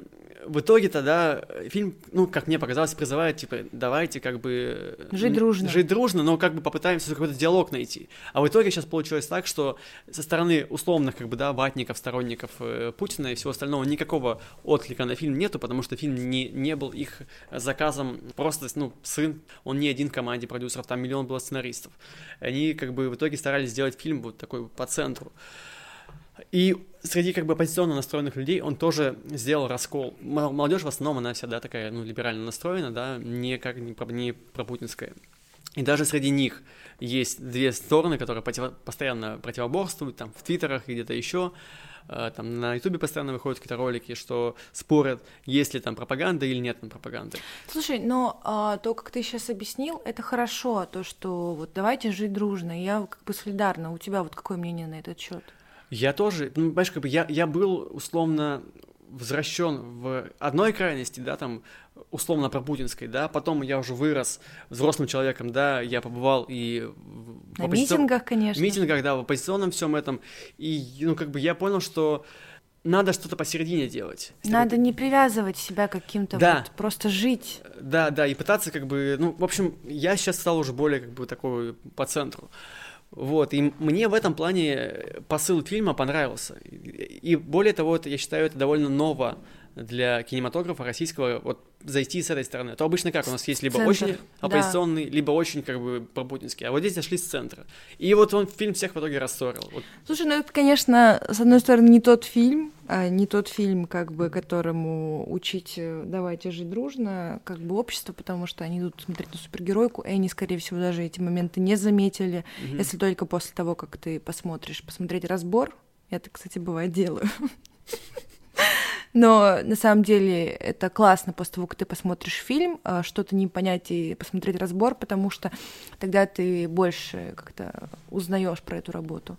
в итоге тогда фильм, ну, как мне показалось, призывает, типа, давайте как бы... Жить дружно. Жить дружно, но как бы попытаемся какой-то диалог найти. А в итоге сейчас получилось так, что со стороны условных, как бы, да, ватников, сторонников э, Путина и всего остального никакого отклика на фильм нету, потому что фильм не, не был их заказом, просто, ну, сын, он не один в команде продюсеров, там миллион было сценаристов. Они, как бы, в итоге старались сделать фильм вот такой по центру. И среди как бы оппозиционно настроенных людей он тоже сделал раскол. Молодежь в основном, она всегда такая, ну, либерально настроена, да, не как не, про, не пропутинская. И даже среди них есть две стороны, которые против, постоянно противоборствуют, там, в твиттерах и где-то еще, э, там, на ютубе постоянно выходят какие-то ролики, что спорят, есть ли там пропаганда или нет там пропаганды. Слушай, но а, то, как ты сейчас объяснил, это хорошо, то, что вот давайте жить дружно, я как бы солидарна. У тебя вот какое мнение на этот счет? Я тоже, ну, понимаешь, как бы я, я был условно возвращен в одной крайности, да, там, условно про путинской, да, потом я уже вырос взрослым человеком, да, я побывал и в На оппозицион... митингах, конечно. В митингах, да, в оппозиционном всем этом, и, ну, как бы я понял, что надо что-то посередине делать. Надо не привязывать себя каким-то да. вот, просто жить. Да, да, и пытаться как бы, ну, в общем, я сейчас стал уже более как бы такой по центру. Вот, и мне в этом плане посыл фильма понравился. И более того, это, я считаю, это довольно ново для кинематографа российского вот зайти с этой стороны. А то обычно как у нас есть либо Центр, очень оппозиционный, да. либо очень как бы пропутинский, а вот здесь зашли с центра. И вот он фильм всех в итоге рассорил. Вот. Слушай, ну это, конечно, с одной стороны не тот фильм, а не тот фильм, как бы которому учить э, давайте жить дружно, как бы общество, потому что они идут смотреть на супергеройку, и они, скорее всего, даже эти моменты не заметили, угу. если только после того, как ты посмотришь, посмотреть разбор. Я это, кстати, бывает делаю. Но на самом деле это классно после того, как ты посмотришь фильм, а, что-то не понять и посмотреть разбор, потому что тогда ты больше как-то узнаешь про эту работу.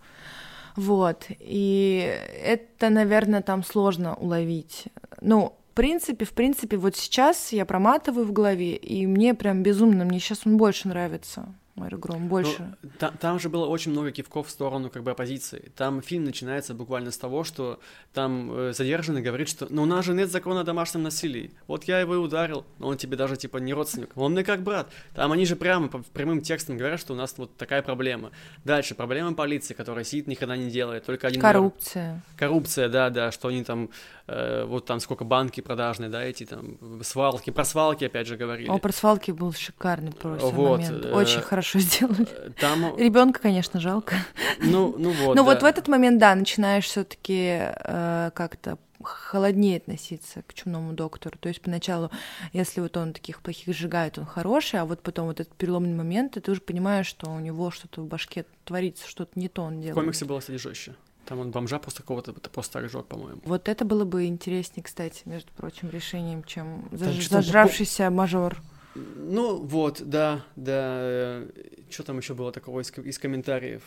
Вот. И это, наверное, там сложно уловить. Ну, в принципе, в принципе, вот сейчас я проматываю в голове, и мне прям безумно, мне сейчас он больше нравится. Гром больше. Ну, там, там же было очень много кивков в сторону как бы оппозиции. Там фильм начинается буквально с того, что там э, задержанный говорит, что ну у нас же нет закона о домашнем насилии. Вот я его и ударил, но он тебе даже типа не родственник, он мне как брат. Там они же прямо по прямым текстом говорят, что у нас вот такая проблема. Дальше проблема полиции, которая сидит никогда не делает, только один. Коррупция. Мэр. Коррупция, да, да, что они там э, вот там сколько банки продажные, да, эти там свалки, про свалки опять же говорили. О, про свалки был шикарный просто вот, момент, э, очень хорошо хорошо сделали. Там... Ребенка, конечно, жалко. Ну, ну вот. Но да. вот в этот момент, да, начинаешь все-таки э, как-то холоднее относиться к чумному доктору. То есть поначалу, если вот он таких плохих сжигает, он хороший, а вот потом вот этот переломный момент, и ты уже понимаешь, что у него что-то в башке творится, что-то не то он делает. В комиксе было, жестче. Там он бомжа просто какого-то просто так жёг, по-моему. Вот это было бы интереснее, кстати, между прочим, решением, чем заж... зажравшийся мажор. Ну вот, да, да. Что там еще было такого из, из комментариев?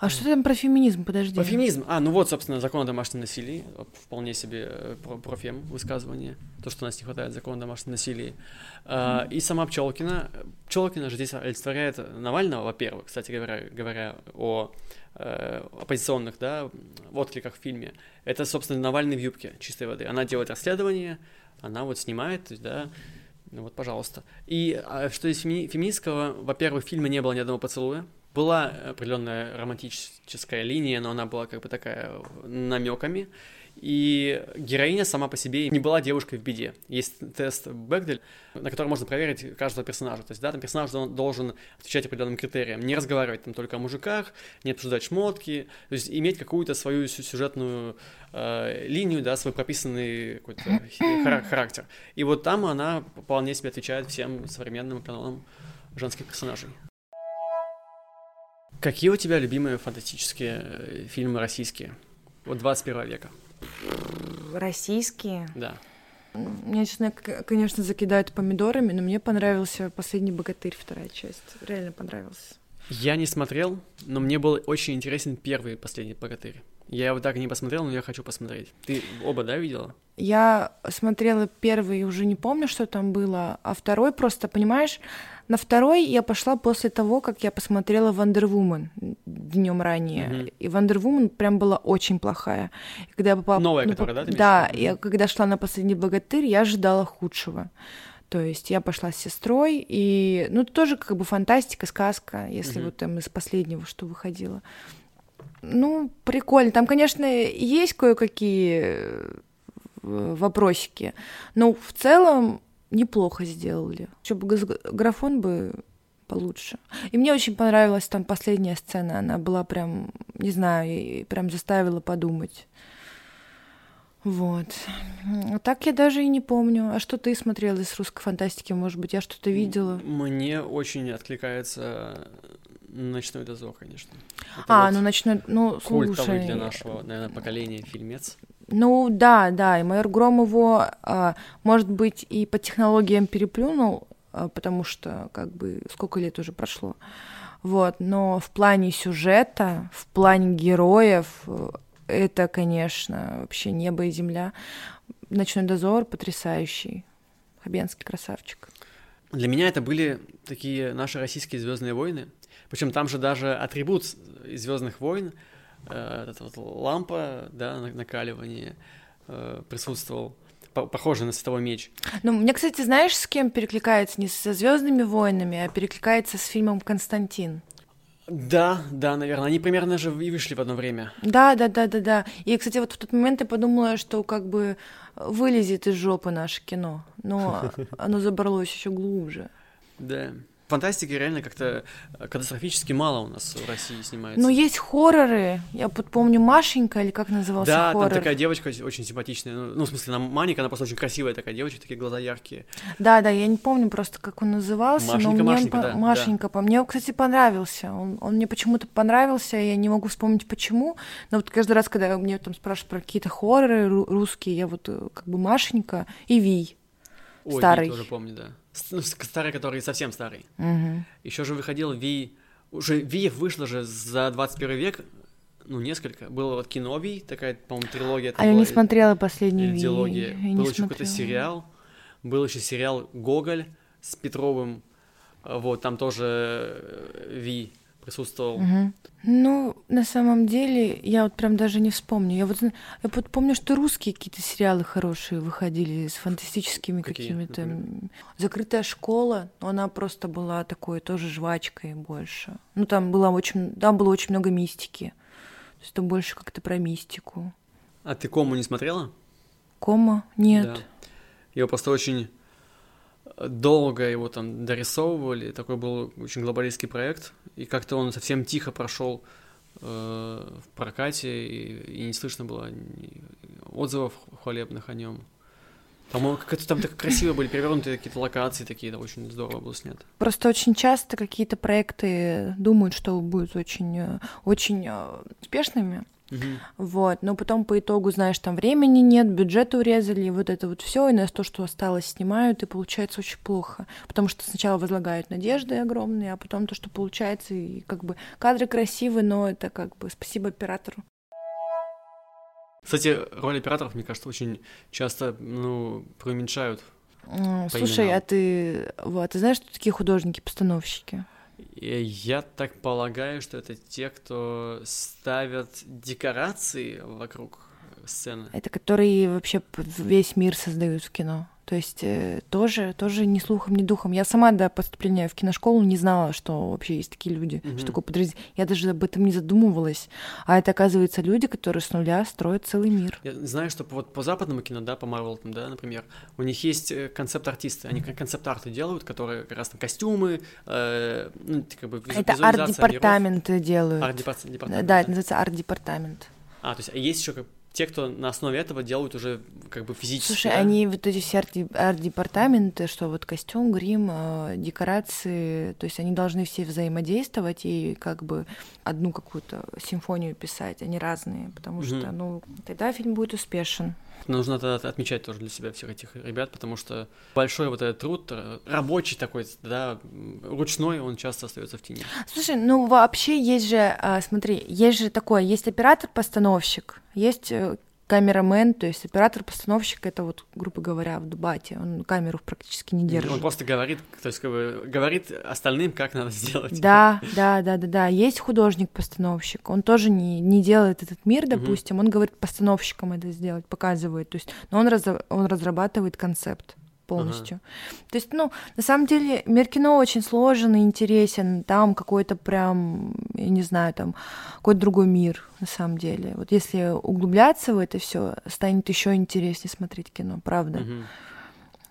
А что там про феминизм, подожди? Про феминизм? А, ну вот, собственно, закон о домашнем насилии. Вполне себе э, про, про фем высказывание. То, что у нас не хватает закона о домашнем насилии. А, и сама Пчелкина. Пчелкина же здесь олицетворяет Навального, во-первых, кстати говоря, говоря о э, оппозиционных, да, откликах в фильме. Это, собственно, Навальный в юбке чистой воды. Она делает расследование, она вот снимает, да, ну вот, пожалуйста. И а, что из феми- феминистского, во-первых, в фильме не было ни одного поцелуя, Была определенная романтическая линия, но она была как бы такая намеками. И героиня сама по себе не была девушкой в беде. Есть тест Бэгдель, на котором можно проверить каждого персонажа. То есть, да, там персонаж должен отвечать определенным критериям. Не разговаривать там только о мужиках, не обсуждать шмотки, то есть иметь какую-то свою сюжетную э, линию, да, свой прописанный какой-то характер. И вот там она вполне себе отвечает всем современным канонам женских персонажей. Какие у тебя любимые фантастические э, фильмы российские? Вот 21 века. Российские? Да. Меня, честно, конечно, закидают помидорами, но мне понравился «Последний богатырь» вторая часть. Реально понравился. Я не смотрел, но мне был очень интересен первый «Последний богатырь». Я его так и не посмотрел, но я хочу посмотреть. Ты оба, да, видела? Я смотрела первый, уже не помню, что там было, а второй просто, понимаешь, на второй я пошла после того, как я посмотрела Woman днем ранее. Mm-hmm. И Woman прям была очень плохая. И когда я попала... Новая, ну, которая, да? Да, я когда шла на последний богатырь, я ожидала худшего. То есть я пошла с сестрой, и ну тоже как бы фантастика, сказка, если mm-hmm. вот там из последнего что выходило. Ну, прикольно. Там, конечно, есть кое-какие э, вопросики, но в целом неплохо сделали. Чтобы графон бы получше. И мне очень понравилась там последняя сцена. Она была прям, не знаю, прям заставила подумать. Вот. А так я даже и не помню. А что ты смотрела из русской фантастики? Может быть, я что-то видела? Мне очень откликается Ночной дозор, конечно. Это а, вот ну ночной, ну культовый слушай. для нашего, наверное, поколения фильмец. Ну да, да, и майор Гром его, а, может быть, и по технологиям переплюнул, а, потому что как бы сколько лет уже прошло. Вот, но в плане сюжета, в плане героев, это, конечно, вообще небо и земля. Ночной дозор потрясающий. Хабенский красавчик. Для меня это были такие наши российские звездные войны. Причем там же даже атрибут Звездных войн, эта вот лампа, да, накаливание э, присутствовал похоже на световой меч. Ну, мне, кстати, знаешь, с кем перекликается? Не со Звездными войнами, а перекликается с фильмом Константин. Да, да, наверное. Они примерно же и вышли в одно время. Да, да, да, да, да. И, кстати, вот в тот момент я подумала, что как бы вылезет из жопы наше кино, но оно забралось еще глубже. Да фантастики реально как-то э, катастрофически мало у нас в России снимается. Но есть хорроры. Я вот помню Машенька, или как назывался да, хоррор. Да, там такая девочка очень симпатичная. Ну, ну, в смысле, она маленькая, она просто очень красивая такая девочка, такие глаза яркие. Да, да, я не помню просто, как он назывался. Машенька, но мне Машенька, он да, Машенька, да. по мне, кстати, понравился. Он, он мне почему-то понравился, я не могу вспомнить почему. Но вот каждый раз, когда мне там спрашивают про какие-то хорроры русские, я вот э, как бы Машенька и Вий. Ой, старый. Я тоже помню, да. Ну, старый, который совсем старый. Угу. Еще же выходил Ви... Уже Виев вышло же за 21 век, ну, несколько. Было вот кино Ви, такая, по-моему, трилогия. А я не смотрела последнюю Ви. Диалогия. Был еще какой-то сериал. Был еще сериал «Гоголь» с Петровым. Вот, там тоже э, Ви присутствовал. Угу. Ну, на самом деле, я вот прям даже не вспомню. Я вот, я вот помню, что русские какие-то сериалы хорошие выходили с фантастическими какими-то. например? Закрытая школа, но она просто была такой тоже жвачкой больше. Ну, там было очень, там было очень много мистики. То есть там больше как-то про мистику. А ты кому не смотрела? Кома? Нет. Да. Его просто очень долго его там дорисовывали, такой был очень глобалистский проект, и как-то он совсем тихо прошел э, в прокате, и, и не слышно было отзывов хвалебных о нем. По-моему, как-то там так красиво были перевернуты какие-то локации такие, да, очень здорово было снято. Просто очень часто какие-то проекты думают, что будут очень, э, очень э, успешными, Угу. Вот, но потом по итогу, знаешь, там времени нет, бюджет урезали, и вот это вот все, и на то, что осталось, снимают, и получается очень плохо. Потому что сначала возлагают надежды огромные, а потом то, что получается, и как бы кадры красивые, но это как бы спасибо оператору. Кстати, роль операторов, мне кажется, очень часто, ну, преуменьшают. Слушай, а ты, вот, ты знаешь, что такие художники-постановщики? Я так полагаю, что это те, кто ставят декорации вокруг сцены. Это которые вообще весь мир создают в кино. То есть э, тоже, тоже ни слухом, ни духом. Я сама до поступления в киношколу не знала, что вообще есть такие люди, mm-hmm. что такое подразделение. Я даже об этом не задумывалась. А это, оказывается, люди, которые с нуля строят целый мир. Я знаю, что вот по западному кино, да, по Марвел, да, например, у них есть э, концепт-артисты. Они концепт-арты делают, которые как раз там костюмы, э, ну, как бы Это арт-департаменты делают. Арт-департамент. Да, это называется арт-департамент. А, то есть есть еще как те, кто на основе этого делают уже как бы физически. Слушай, да? они вот эти все арт-департаменты, что вот костюм, грим, э, декорации, то есть они должны все взаимодействовать и как бы одну какую-то симфонию писать, они разные, потому что, ну, тогда фильм будет успешен. Нужно тогда отмечать тоже для себя всех этих ребят, потому что большой вот этот труд, э, рабочий такой, да, ручной, он часто остается в тени. Слушай, ну вообще есть же, а, смотри, есть же такое, есть оператор-постановщик, есть э, камерамен, то есть оператор-постановщик, это вот, грубо говоря, в Дубате, он камеру практически не держит. Он просто говорит, то есть как бы, говорит остальным, как надо сделать. Да, да, да, да, да. Есть художник-постановщик, он тоже не, не делает этот мир, допустим, угу. он говорит постановщикам это сделать, показывает, то есть, но он, раз, он разрабатывает концепт полностью. Ага. То есть, ну, на самом деле, мир кино очень сложен и интересен. Там какой-то прям, я не знаю, там какой-то другой мир, на самом деле. Вот если углубляться в это все, станет еще интереснее смотреть кино, правда. Угу.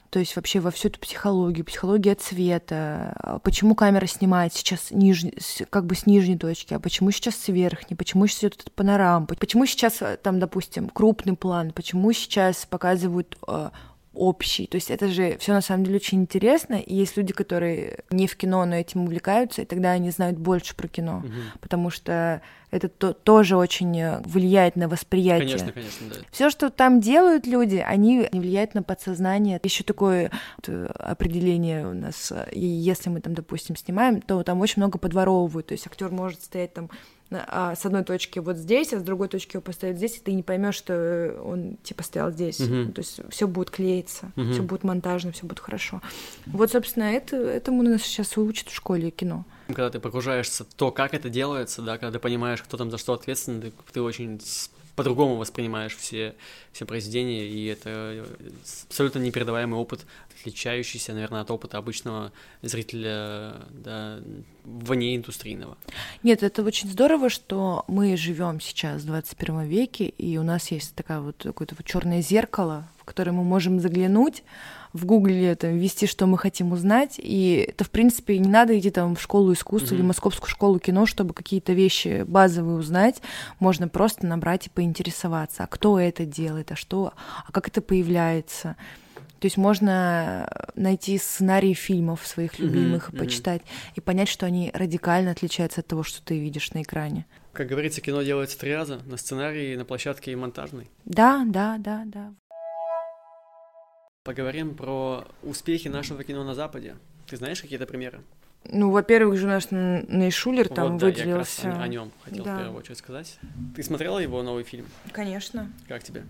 То есть вообще во всю эту психологию, психология цвета, а почему камера снимает сейчас ниж... как бы с нижней точки, а почему сейчас с верхней, почему сейчас идет этот панорам, почему сейчас э, там, допустим, крупный план, почему сейчас показывают э, общий. То есть это же все на самом деле очень интересно. И есть люди, которые не в кино, но этим увлекаются, и тогда они знают больше про кино. Угу. Потому что это то, тоже очень влияет на восприятие. Конечно, конечно, да. Все, что там делают люди, они влияют на подсознание. Еще такое определение у нас, если мы там, допустим, снимаем, то там очень много подворовывают. То есть актер может стоять там с одной точки вот здесь, а с другой точки его поставить здесь, и ты не поймешь, что он типа стоял здесь. Uh-huh. То есть все будет клеиться, uh-huh. все будет монтажно, все будет хорошо. Вот, собственно, это, этому нас сейчас учат в школе кино. Когда ты погружаешься в то, как это делается, да, когда ты понимаешь, кто там за что ответственен, ты, ты очень по-другому воспринимаешь все, все произведения, и это абсолютно непередаваемый опыт, отличающийся, наверное, от опыта обычного зрителя да, вне индустрийного. Нет, это очень здорово, что мы живем сейчас в 21 веке, и у нас есть такая вот какое-то вот черное зеркало, в которое мы можем заглянуть, в Гугле там, ввести, что мы хотим узнать, и это, в принципе, не надо идти там в школу искусства mm-hmm. или московскую школу кино, чтобы какие-то вещи базовые узнать, можно просто набрать и поинтересоваться, а кто это делает, а что, а как это появляется. То есть можно найти сценарии фильмов своих любимых mm-hmm, и почитать, mm-hmm. и понять, что они радикально отличаются от того, что ты видишь на экране. Как говорится, кино делается три раза, на сценарии, на площадке и монтажной. Да, да, да, да. Поговорим про успехи нашего кино на Западе. Ты знаешь какие-то примеры? Ну, во-первых же наш Нейшулер вот, там да, выделился. Я как раз о, о нем хотел да. в первую очередь сказать. Ты смотрела его новый фильм? Конечно. Как тебе?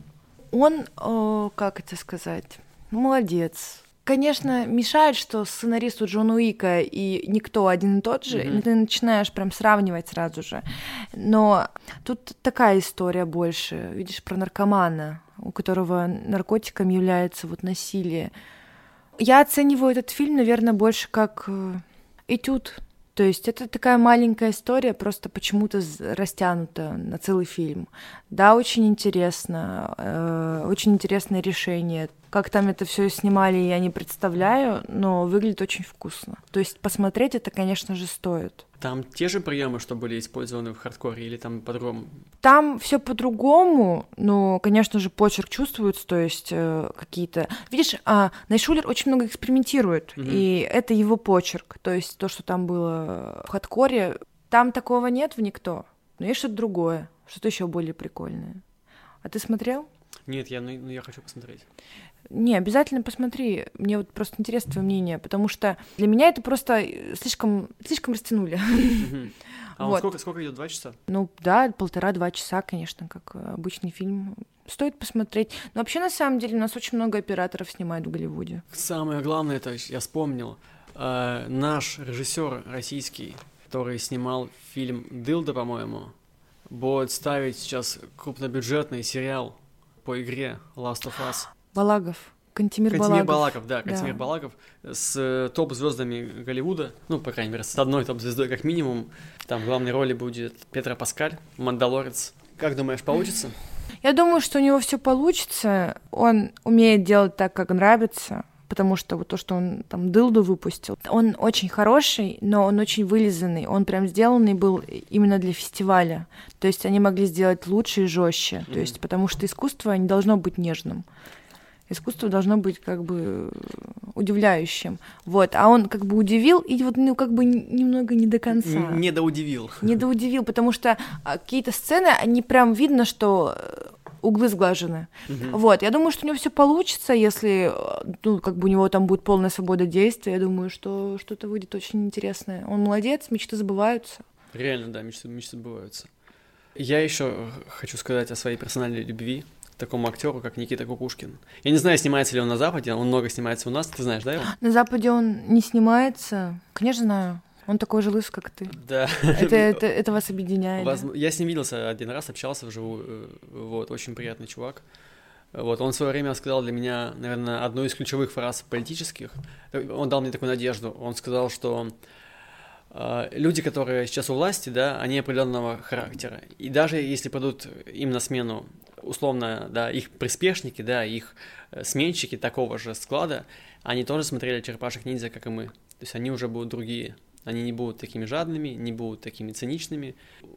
Он, о, как это сказать, молодец. Конечно, мешает, что сценарист у Джона Уика и никто один и тот же, mm-hmm. ты начинаешь прям сравнивать сразу же. Но тут такая история больше, видишь, про наркомана, у которого наркотиком является вот насилие. Я оцениваю этот фильм, наверное, больше как э, этюд то есть это такая маленькая история, просто почему-то растянута на целый фильм. Да, очень интересно, э, очень интересное решение. Как там это все снимали, я не представляю, но выглядит очень вкусно. То есть посмотреть это, конечно же, стоит. Там те же приемы, что были использованы в хардкоре, или там по-другому? Там все по-другому, но, конечно же, почерк чувствуется, то есть э, какие-то. Видишь, а, Найшулер очень много экспериментирует, угу. и это его почерк. То есть то, что там было в хардкоре, там такого нет в никто. Но есть что-то другое, что-то еще более прикольное. А ты смотрел? Нет, я, ну, ну, я хочу посмотреть. Не, обязательно посмотри. Мне вот просто интересно твое мнение, потому что для меня это просто слишком, слишком растянули. А вот. сколько, сколько идет? Два часа? Ну да, полтора-два часа, конечно, как обычный фильм. Стоит посмотреть. Но вообще, на самом деле, у нас очень много операторов снимают в Голливуде. Самое главное, это я вспомнил. Э, наш режиссер российский, который снимал фильм Дылда, по-моему, будет ставить сейчас крупнобюджетный сериал по игре Last of Us. Балагов. Кантемир, Кантемир Балагов. Балаков, да, Кантемир Да. Балаков с э, топ-звездами Голливуда, ну, по крайней мере, с одной топ-звездой как минимум. Там в главной роли будет Петра Паскаль, Мандалорец. Как думаешь, получится? Я думаю, что у него все получится. Он умеет делать так, как нравится. Потому что вот то, что он там дылду выпустил, он очень хороший, но он очень вылизанный. Он прям сделанный был именно для фестиваля. То есть они могли сделать лучше и жестче. То Мгм. есть потому что искусство не должно быть нежным. Искусство должно быть как бы удивляющим. Вот. А он как бы удивил и вот ну как бы немного не до конца. Не доудивил. Недоудивил, потому что а, какие-то сцены, они прям видно, что э, углы сглажены. Мгм. Вот, я думаю, что у него все получится, если, э, ну, как бы у него там будет полная свобода действия. Я думаю, что что-то выйдет очень интересное. Он молодец, мечты забываются. Реально, да, мечты, мечты сбываются. Я еще хочу сказать о своей персональной любви такому актеру, как Никита Кукушкин. Я не знаю, снимается ли он на Западе, он много снимается у нас, ты знаешь, да, его? На Западе он не снимается. Конечно, знаю. Он такой же лыс, как ты. Да. Это, это, это вас объединяет. да? Возм- Я с ним виделся один раз, общался вживую, э, вот, очень приятный чувак. Вот, он в свое время сказал для меня, наверное, одну из ключевых фраз политических. Он дал мне такую надежду. Он сказал, что э, люди, которые сейчас у власти, да, они определенного характера. И даже если придут им на смену, условно, да, их приспешники, да, их э, сменщики такого же склада, они тоже смотрели черепашек ниндзя, как и мы. То есть они уже будут другие. Они не будут такими жадными, не будут такими циничными.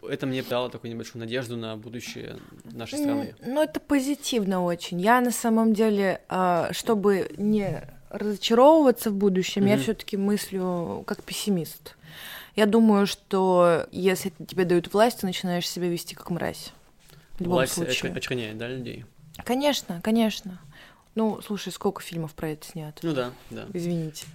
Это мне дало такую небольшую надежду на будущее нашей страны. Ну, это позитивно очень. Я на самом деле, а, чтобы не разочаровываться в будущем, я Мгм. все-таки мыслю как пессимист. Я думаю, что если тебе дают власть, ты начинаешь себя вести как мразь. В любом Власть случае. оч- очерняет, да, людей? Конечно, конечно. Ну, слушай, сколько фильмов про это снято? Ну да, да. Извините.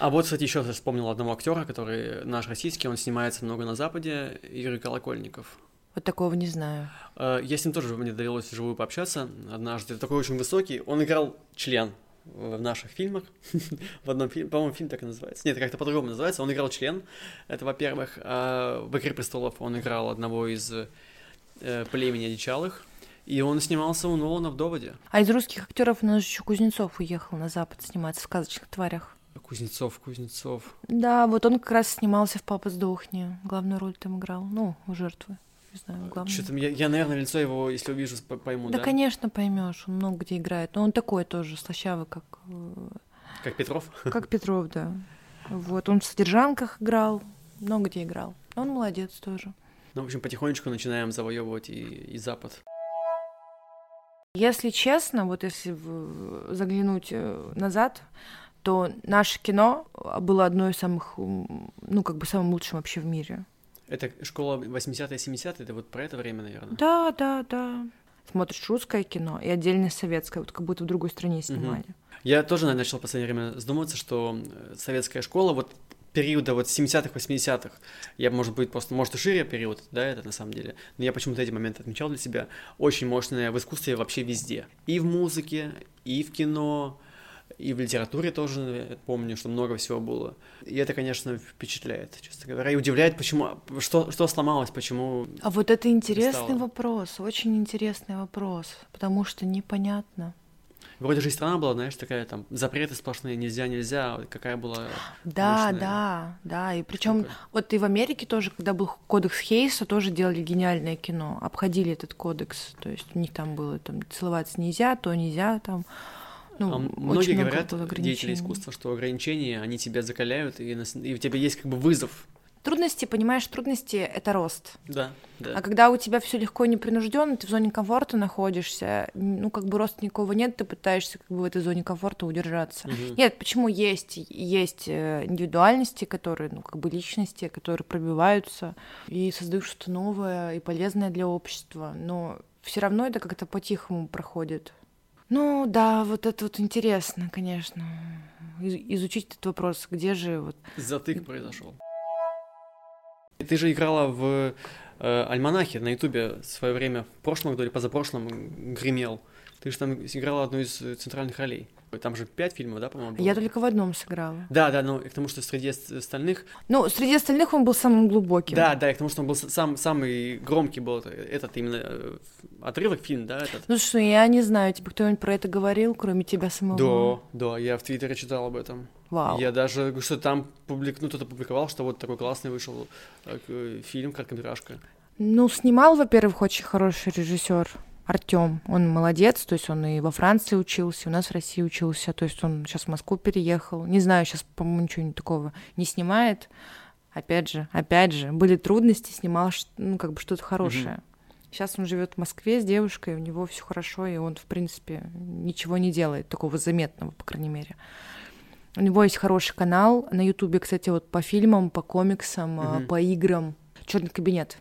А вот, кстати, еще вспомнил одного актера, который наш российский, он снимается много на Западе, Юрий Колокольников. Вот такого не знаю. Э, Я с ним тоже, мне довелось вживую пообщаться однажды. Такой очень высокий. Он играл член в наших фильмах. в одном фильме, по-моему, фильм так и называется. Нет, как-то по-другому называется. Он играл член, это во-первых. А в «Игре престолов» он играл одного из э, племени одичалых. И он снимался у Нолана в «Доводе». А из русских актеров у нас еще Кузнецов уехал на Запад сниматься в сказочных тварях. Кузнецов, Кузнецов. Да, вот он как раз снимался в «Папа сдохни». Главную роль там играл. Ну, у жертвы. Не знаю, главную. Что-то я, я, наверное, лицо его, если увижу, пойму, Да, да? конечно, поймешь, он много где играет. Но он такой тоже, слащавый, как, э, Как Петров. как Петров, да. Вот, он в «Содержанках» играл, много где играл. Он молодец тоже. Ну, в общем, потихонечку начинаем завоевывать и, и Запад. Если честно, вот если заглянуть э, назад, то наше кино было одно из самых, ну, как бы самым лучшим вообще в мире. Это школа 80-е, 70-е, это вот про это время, наверное. Да, да, да. Смотришь русское кино и отдельно советское, вот как будто в другой стране снимали. Я тоже начал в последнее время задумываться, что э, советская школа, вот периода вот 70-х, 80-х, я, может быть, просто, может, и шире период, да, это на самом деле, но я почему-то эти моменты отмечал для себя, очень мощная в искусстве вообще везде. И в музыке, и в кино, и в литературе тоже помню, что много всего было. И это, конечно, впечатляет, честно говоря, и удивляет, почему, что, что сломалось, почему... А вот это интересный Стало. вопрос, очень интересный вопрос, потому что непонятно. Вроде же и страна была, знаешь, такая там, запреты сплошные, нельзя, нельзя, а какая была... Да, мощная да, да. И причем вот и в Америке тоже, когда был кодекс Хейса, тоже делали гениальное кино, обходили этот кодекс. То есть у них там было там целоваться нельзя, то нельзя, там. Ну, А многие говорят, деятели искусства, что ограничения, они тебя закаляют, и, и у тебя есть как бы вызов. Трудности, понимаешь, трудности это рост. Да, да. А когда у тебя все легко и непринужденно, ты в зоне комфорта находишься, ну, как бы роста никакого нет, ты пытаешься как бы в этой зоне комфорта удержаться. Мгм. Нет, почему есть? Есть э, индивидуальности, которые, ну, как бы личности, которые пробиваются и создают что-то новое и полезное для общества, но все равно это как-то по-тихому проходит. Ну, да, вот это вот интересно, конечно, из- изучить этот вопрос, где же вот... Затык произошел. Ты же играла в э, Альманахе на Ютубе в свое время, в прошлом году или позапрошлом, гремел. Ты же там сыграла одну из центральных ролей. Там же пять фильмов, да, по-моему? было? Я только в одном сыграла. Да, да, ну, и к тому, что среди ост- остальных... Ну, среди остальных он был самым глубоким. Да, да, и к тому, что он был сам, самый громкий был это- этот именно э, отрывок, фильм, да, этот. Ну что, я не знаю, тебе кто-нибудь про это говорил, кроме тебя самого? Да, да, я в Твиттере читал об этом. Вау. Я даже что там публик... ну, кто-то публиковал, что вот такой классный вышел э, фильм, короткометражка. Ну, снимал, во-первых, очень хороший режиссер Артем. Он молодец, то есть он и во Франции учился, у нас в России учился, то есть он сейчас в Москву переехал. Не знаю, сейчас, по-моему, ничего такого не снимает. Опять же, опять же, были трудности, снимал, ну, как бы что-то хорошее. Сейчас он живет в Москве с девушкой, у него все хорошо, и он, в принципе, ничего не делает, такого заметного, по крайней мере. У него есть хороший канал на Ютубе, кстати, вот по фильмам, по комиксам, Мгм. по играм. Черный кабинет.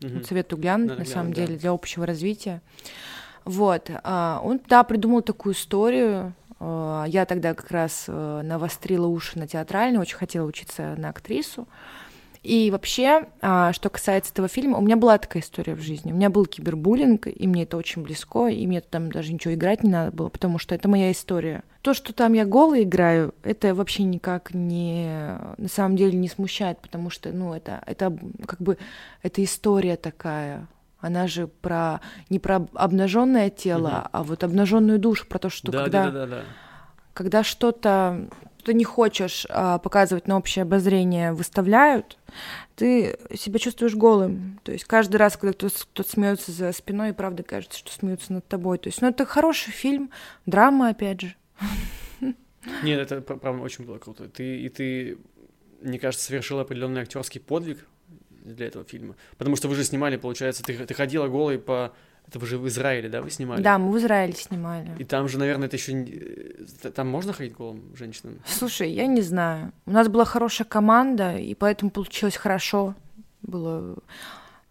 Мгм. Вот советую глянуть, Надо на самом глянуть, да. деле, для общего развития. Вот. а, Он, да, придумал такую историю. А, Я тогда как раз э, навострила уши на театральный, очень хотела учиться на актрису. И вообще, а, что касается этого фильма, у меня была такая история в жизни. У меня был кибербуллинг, и мне это очень близко, и мне там даже ничего играть не надо было, потому что это моя история. То, что там я голая играю, это вообще никак не на самом деле не смущает, потому что, ну, это, это как бы это история такая. Она же про не про обнаженное тело, Мгм. а вот обнаженную душу, про то, что да, когда да, да, да, да. когда что-то ты не хочешь а, показывать на общее обозрение, выставляют, ты себя чувствуешь голым. То есть каждый раз, когда кто-то, кто-то смеется за спиной, и правда кажется, что смеются над тобой. То есть, ну, это хороший фильм, драма, опять же. Нет, это пр- правда очень было круто. Ты и ты, мне кажется, совершил определенный актерский подвиг для этого фильма. Потому что вы же снимали, получается, ты, ты ходила голой по. Это вы же в Израиле, да, вы снимали? Да, мы в Израиле снимали. И там же, наверное, это еще там можно ходить голым женщинам? Слушай, я не знаю. У нас была хорошая команда, и поэтому получилось хорошо. Было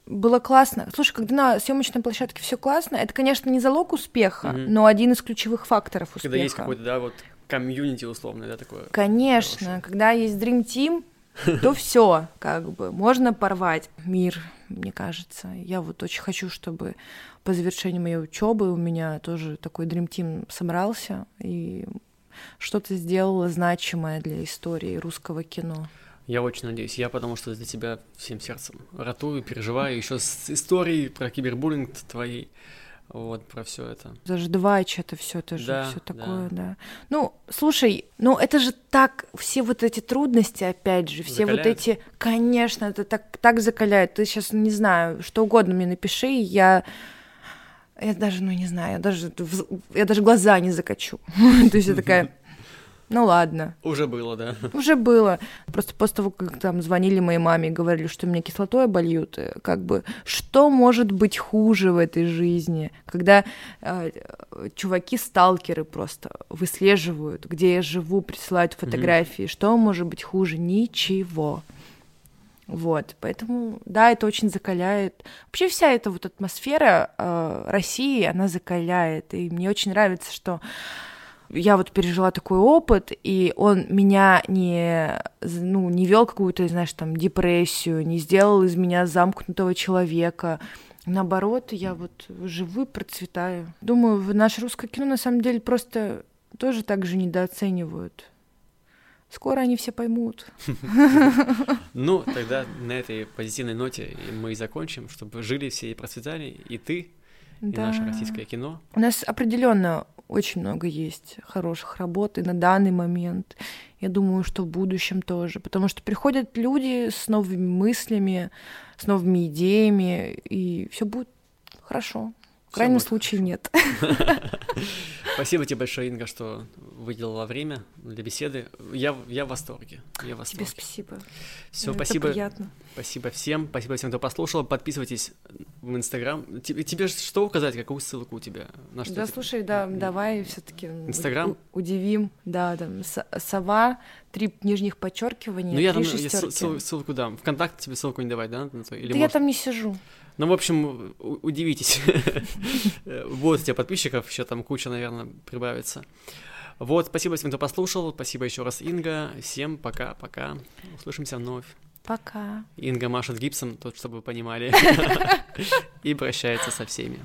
было классно. Слушай, когда на съемочной площадке все классно, это, конечно, не залог успеха, Мгм. но один из ключевых факторов успеха. Когда есть какой-то, да, вот комьюнити условное, да, такое. Конечно, Хорошее. когда есть Dream Team, то все, как бы, можно порвать мир, мне кажется. Я вот очень хочу, чтобы по завершении моей учебы у меня тоже такой Dream Team собрался и что-то сделало значимое для истории русского кино. Я очень надеюсь. Я потому что для тебя всем сердцем ратую, переживаю еще с историей про кибербуллинг твоей. Вот, про все это. Даже двач это все, это же Да, все да. такое, да. Ну, слушай, ну это же так, все вот эти трудности, опять же, все вот Закаляют? эти, конечно, это так, так закаляет. Ты сейчас, не знаю, что угодно мне напиши, я, я даже, ну не знаю, я даже, я даже глаза не закачу. То есть я такая, ну ладно. Уже было, да. Уже было. Просто после того, как там звонили моей маме и говорили, что меня кислотой обольют, э, как бы, что может быть хуже в этой жизни, когда э, чуваки-сталкеры просто выслеживают, где я живу, присылают фотографии, что может быть хуже? Ничего. Вот, поэтому, да, это очень закаляет. Вообще вся эта вот атмосфера э, России, она закаляет. И мне очень нравится, что я вот пережила такой опыт, и он меня не, ну, не вел какую-то, знаешь, там, депрессию, не сделал из меня замкнутого человека. Наоборот, я вот живу и процветаю. Думаю, в наше русское кино на самом деле просто тоже так же недооценивают. Скоро они все поймут. Ну, тогда на этой позитивной ноте мы и закончим, чтобы жили все и процветали, и ты, и наше российское кино. У нас определенно очень много есть хороших работ и на данный момент. Я думаю, что в будущем тоже. Потому что приходят люди с новыми мыслями, с новыми идеями, и все будет хорошо. В крайнем случае нет. Спасибо тебе большое, Инга, что выделила время для беседы. Я, я в восторге. Я в Тебе восторге. спасибо. Все, спасибо. приятно. Спасибо всем. Спасибо всем, кто послушал. Подписывайтесь в Инстаграм. Тебе, тебе что указать, какую ссылку у тебя? На что Да, ты- слушай, да, давай все-таки Инстаграм? удивим. Да, там сова, три нижних подчеркивания, Ну, я там я ссылку дам. Вконтакте тебе ссылку не давать, да? Или Да я может- там не сижу. Ну, в общем, удивитесь. Вот у тебя подписчиков, еще там куча, наверное, прибавится. Вот, спасибо всем, кто послушал. Спасибо еще раз, Инга. Всем пока-пока. Услышимся вновь. Пока. Инга машет гипсом, тот, чтобы вы понимали. И прощается со всеми.